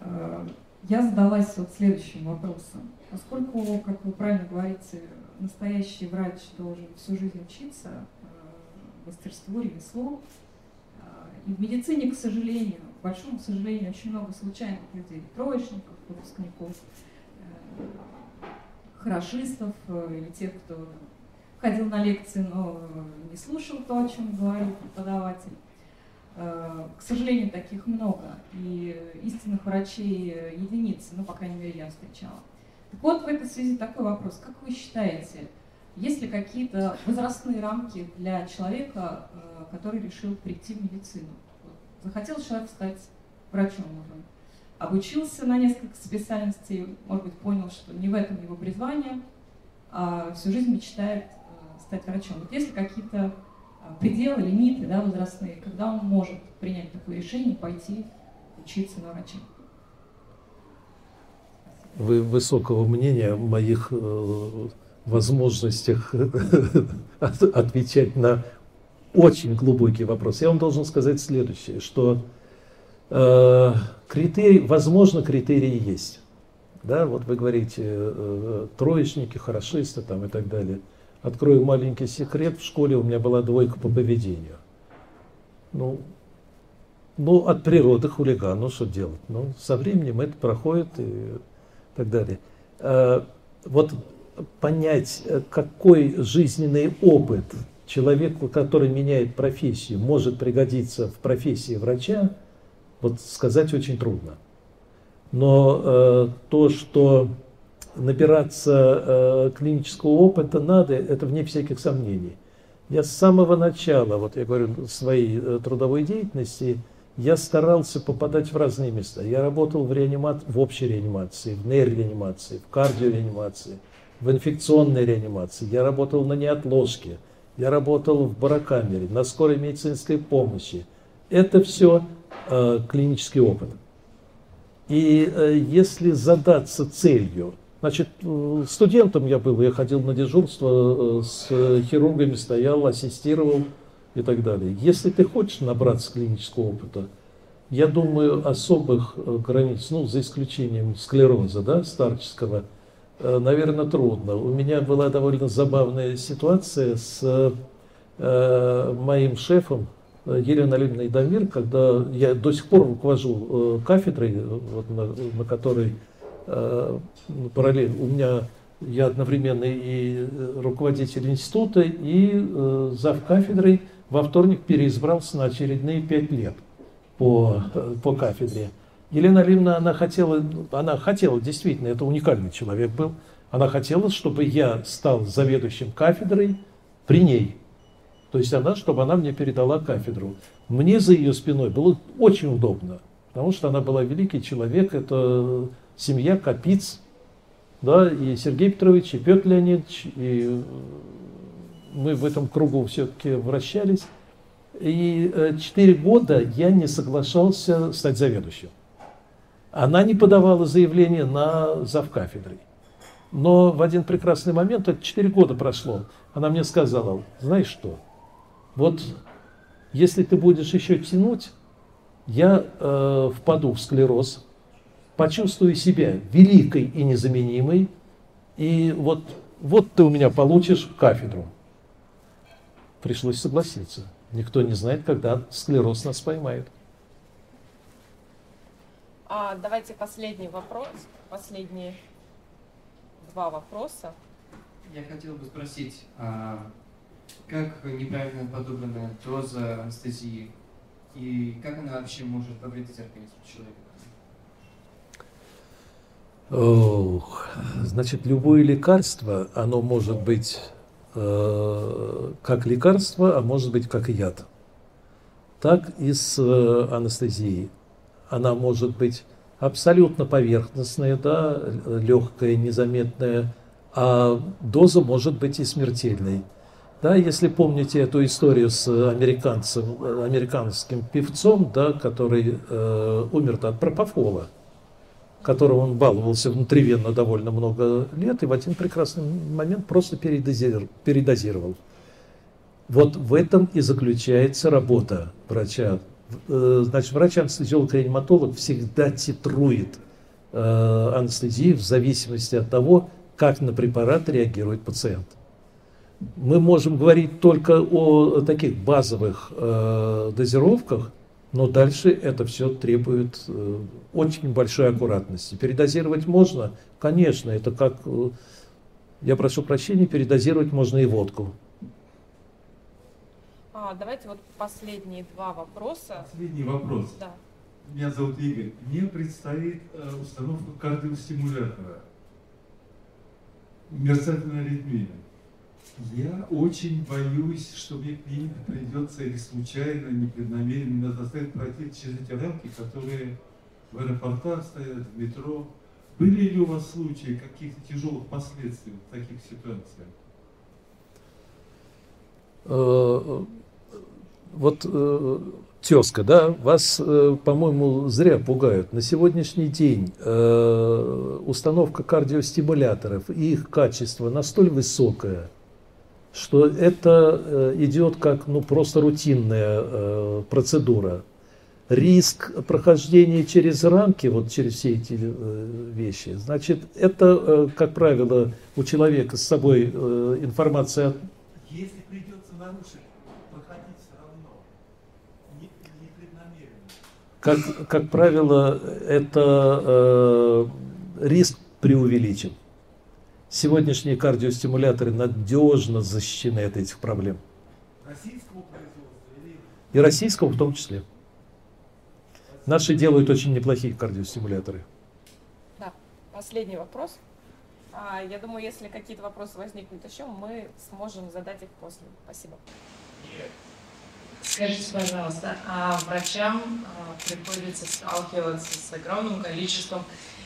э, я задалась вот следующим вопросом. Поскольку, как вы правильно говорите, настоящий врач должен всю жизнь учиться э, мастерству, ремеслу, э, и в медицине, к сожалению, к большому сожалению, очень много случайных людей, троечников, выпускников, э, хорошистов или тех, кто ходил на лекции, но не слушал то, о чем говорил преподаватель. Э, к сожалению, таких много, и истинных врачей единицы, ну, по крайней мере, я встречала. Так вот, в этой связи такой вопрос. Как вы считаете, есть ли какие-то возрастные рамки для человека, э, который решил прийти в медицину? Захотел человек стать врачом уже, обучился на несколько специальностей, может быть, понял, что не в этом его призвание, а всю жизнь мечтает э, стать врачом. Вот есть ли какие-то пределы, лимиты да, возрастные, когда он может принять такое решение, пойти учиться на врача. Вы высокого мнения о моих э, возможностях [LAUGHS] отвечать на очень глубокий вопрос. Я вам должен сказать следующее, что э, критерий, возможно, критерии есть. Да, вот вы говорите, э, троечники, хорошисты там и так далее – Открою маленький секрет, в школе у меня была двойка по поведению. Ну, ну от природы хулиган, ну что делать? Ну, со временем это проходит и так далее. А, вот понять, какой жизненный опыт человеку, который меняет профессию, может пригодиться в профессии врача, вот сказать очень трудно. Но э, то, что набираться э, клинического опыта надо, это вне всяких сомнений. Я с самого начала, вот я говорю, своей э, трудовой деятельности, я старался попадать в разные места. Я работал в, реанимат... в общей реанимации, в нейрореанимации, в кардиореанимации, в инфекционной реанимации. Я работал на неотложке, я работал в барокамере, на скорой медицинской помощи. Это все э, клинический опыт. И э, если задаться целью Значит, э, студентом я был, я ходил на дежурство, э, с хирургами стоял, ассистировал и так далее. Если ты хочешь набраться клинического опыта, я думаю, особых э, границ, ну, за исключением склероза, да, старческого, наверное, трудно. У меня была довольно забавная ситуация с моим шефом Еленой Олеговной Дамир, когда я до сих пор руковожу кафедрой, вот, на, на которой Э, параллельно. У меня я одновременно и э, руководитель института, и э, зав кафедрой во вторник переизбрался на очередные пять лет по, по кафедре. Елена Алимовна, она хотела, она хотела, действительно, это уникальный человек был, она хотела, чтобы я стал заведующим кафедрой при ней. То есть она, чтобы она мне передала кафедру. Мне за ее спиной было очень удобно, потому что она была великий человек, это семья Капиц, да, и Сергей Петрович, и Петр Леонидович, и мы в этом кругу все-таки вращались. И э, четыре года я не соглашался стать заведующим. Она не подавала заявление на завкафедрой. Но в один прекрасный момент, это 4 года прошло, она мне сказала, знаешь что, вот если ты будешь еще тянуть, я э, впаду в склероз, почувствую себя великой и незаменимой, и вот, вот ты у меня получишь кафедру. Пришлось согласиться. Никто не знает, когда склероз нас поймает. А, давайте последний вопрос, последние два вопроса. Я хотел бы спросить, а как неправильно подобранная доза анестезии и как она вообще может повредить организм человека? Значит, любое лекарство, оно может быть э, как лекарство, а может быть как яд. Так и с э, анестезией. Она может быть абсолютно поверхностная, да, легкая, незаметная, а доза может быть и смертельной. Да, если помните эту историю с американцем, американским певцом, да, который э, умер от пропофола, которого он баловался внутривенно довольно много лет, и в один прекрасный момент просто передозировал. передозировал. Вот в этом и заключается работа врача Э, значит, врач-анестезиолог-реаниматолог всегда титрует э, анестезию в зависимости от того, как на препарат реагирует пациент. Мы можем говорить только о таких базовых э, дозировках, но дальше это все требует э, очень большой аккуратности. Передозировать можно? Конечно, это как, э, я прошу прощения, передозировать можно и водку. А, давайте вот последние два вопроса. Последний вопрос. Да. Меня зовут Игорь. Мне предстоит э, установка кардиостимулятора. Мерцательная аритмия. Я очень боюсь, что мне клиника придется или случайно, непреднамеренно заставить пройти через эти рамки, которые в аэропортах стоят, в метро. Были ли у вас случаи каких-то тяжелых последствий в таких ситуациях? Э, вот э, тезка, да, вас, э, по-моему, зря пугают. На сегодняшний день установка кардиостимуляторов и их качество настолько высокое, что это э, идет как ну, просто рутинная э, процедура. Риск прохождения через рамки, вот через все эти э, вещи, значит, это, э, как правило, у человека с собой информация. Если придется нарушить как, как правило, это риск преувеличен. Сегодняшние кардиостимуляторы надежно защищены от этих проблем. Российского производства или... И российского в том числе. Наши делают очень неплохие кардиостимуляторы. Да, последний вопрос. А, я думаю, если какие-то вопросы возникнут еще, мы сможем задать их после. Спасибо. Скажите, пожалуйста, а врачам а, приходится сталкиваться с огромным количеством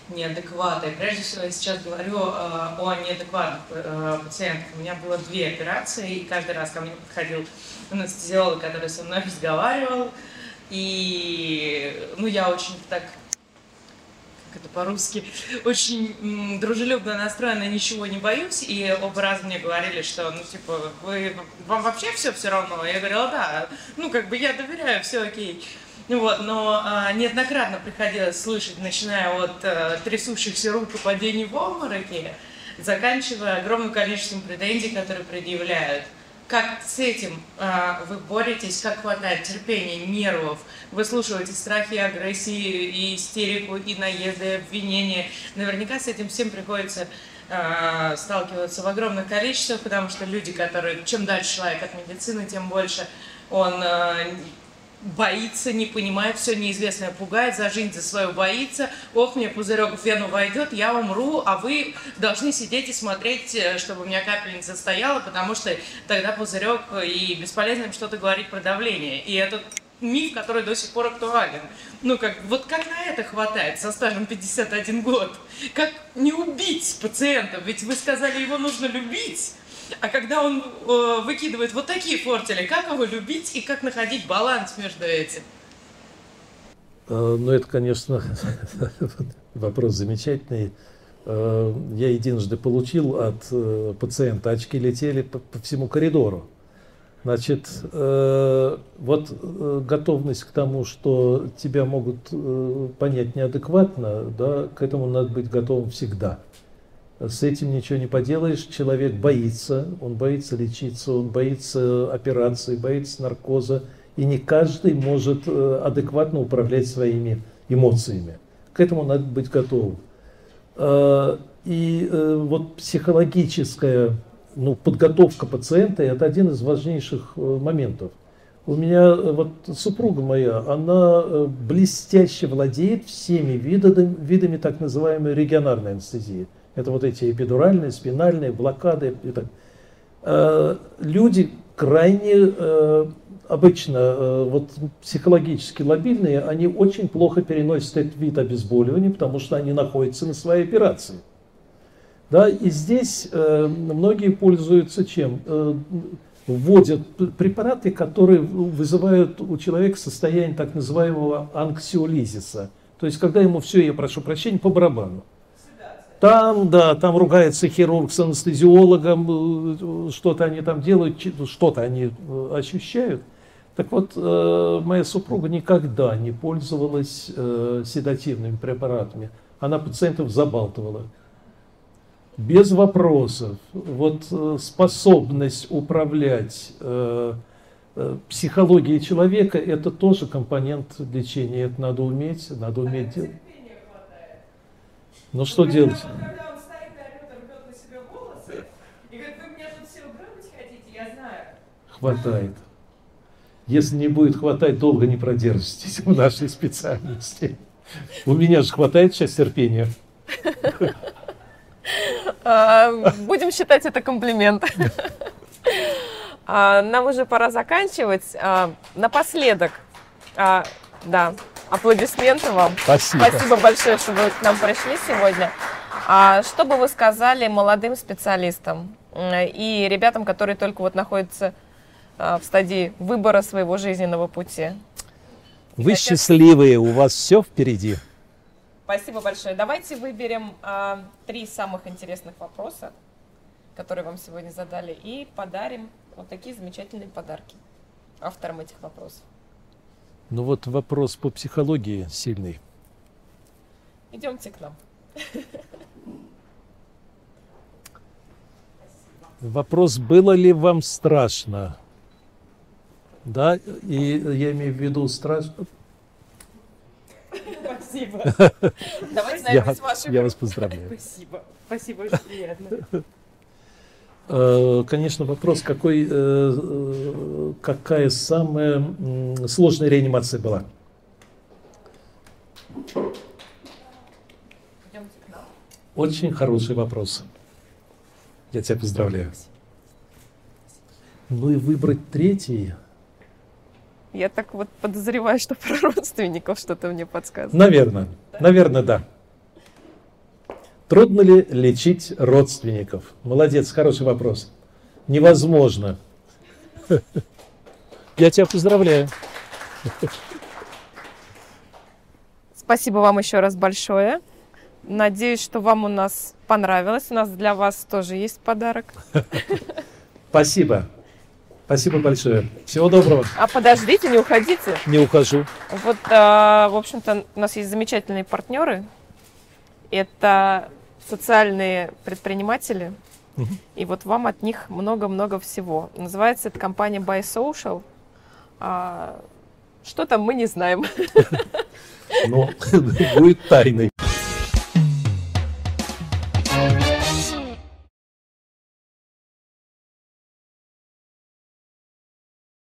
неадеквата. Прежде всего я сейчас говорю а, о неадекватных а, пациентах. У меня было две операции, и каждый раз ко мне подходил анестезиолог, который со мной [LAUGHS] разговаривал. И ну, я очень так как это по-русски, очень дружелюбно настроена, ничего не боюсь, и оба раза мне говорили, что, ну, типа, вы, вам вообще все все равно? Я говорила, да, ну, как бы я доверяю, все окей. Вот, но а, неоднократно приходилось слышать, начиная от а, трясущихся рук и падений в обмороке, заканчивая огромным количеством претензий, которые предъявляют. Как с этим э, вы боретесь, как хватает терпения, нервов, выслушиваете страхи, агрессии, и истерику, и наезды, и обвинения. Наверняка с этим всем приходится э, сталкиваться в огромных количествах, потому что люди, которые, чем дальше человек от медицины, тем больше он э, боится, не понимает, все неизвестное пугает, за жизнь за свою боится. Ох, мне пузырек в вену войдет, я умру, а вы должны сидеть и смотреть, э, чтобы у меня капельница стояла, потому что тогда пузырек э, и бесполезно что-то говорить про давление. И этот миф, который до сих пор актуален. Ну, как, вот как на это хватает со стажем 51 год? Как не убить пациента? Ведь вы сказали, его нужно любить. А когда он э, выкидывает вот такие фортели, как его любить и как находить баланс между этим? Э, ну, это, конечно, [LAUGHS] вопрос замечательный. Э, я единожды получил от э, пациента, очки летели по, по всему коридору. Значит, вот готовность к тому, что тебя могут понять неадекватно, да, к этому надо быть готовым всегда. С этим ничего не поделаешь. Человек боится, он боится лечиться, он боится операции, боится наркоза. И не каждый может э, адекватно управлять своими эмоциями. К этому надо быть готовым. Э, и э, вот психологическая ну, подготовка пациента – это один из важнейших моментов. У меня вот супруга моя, она блестяще владеет всеми видами, видами так называемой регионарной анестезии – это вот эти эпидуральные, спинальные, блокады. Так. Э, люди крайне э, обычно э, вот психологически лобильные, они очень плохо переносят этот вид обезболивания, потому что они находятся на своей операции. Да, и здесь многие пользуются чем? вводят препараты, которые вызывают у человека состояние так называемого анксиолизиса. То есть, когда ему все, я прошу прощения, по барабану. Там, да, там ругается хирург с анестезиологом, э, что-то они там делают, что-то они э, ощущают. Так вот, э, моя супруга никогда не пользовалась седативными препаратами. Она пациентов забалтывала. Без вопросов. Вот способность управлять психологией человека – это тоже компонент лечения. Это надо уметь, надо уметь делать. Ну что делать? Хватает. Если не будет хватать, долго не продержитесь в нашей специальности. У меня же хватает сейчас терпения. А, будем считать это комплимент. А, нам уже пора заканчивать. А, напоследок, да, Аплодисменты вам. Спасибо. Спасибо большое, что вы к нам пришли сегодня. А что бы вы сказали молодым специалистам и ребятам, которые только вот находятся а, в стадии выбора своего жизненного пути? Вы Хотят... счастливые, у вас все впереди. Спасибо большое. Давайте выберем а, три самых интересных вопроса, которые вам сегодня задали, и подарим вот такие замечательные подарки авторам этих вопросов. Ну вот вопрос по психологии сильный. Идемте к нам. Вопрос, было ли вам страшно? Да, и я имею в виду страшно. Спасибо. [LAUGHS] Давайте, наверное, я, с вашей... Я вас поздравляю. Спасибо. Спасибо, очень приятно. Э, конечно, вопрос, какой, э, какая самая сложная реанимация была? Очень хороший вопрос. Я тебя поздравляю. Ну и выбрать третий. Я так вот подозреваю, что про родственников что-то мне подсказывает. Наверное, да? наверное, да. Трудно ли лечить родственников? Молодец, хороший вопрос. Невозможно. Я тебя поздравляю. Спасибо вам еще раз большое. Надеюсь, что вам у нас понравилось. У нас для вас тоже есть подарок. Спасибо. Спасибо большое. Всего доброго. А подождите, не уходите. Не ухожу. Вот, а, в общем-то, у нас есть замечательные партнеры. Это социальные предприниматели, угу. и вот вам от них много-много всего. Называется эта компания Buy Social. А, что там, мы не знаем. [LAUGHS] Но [LAUGHS] будет тайной.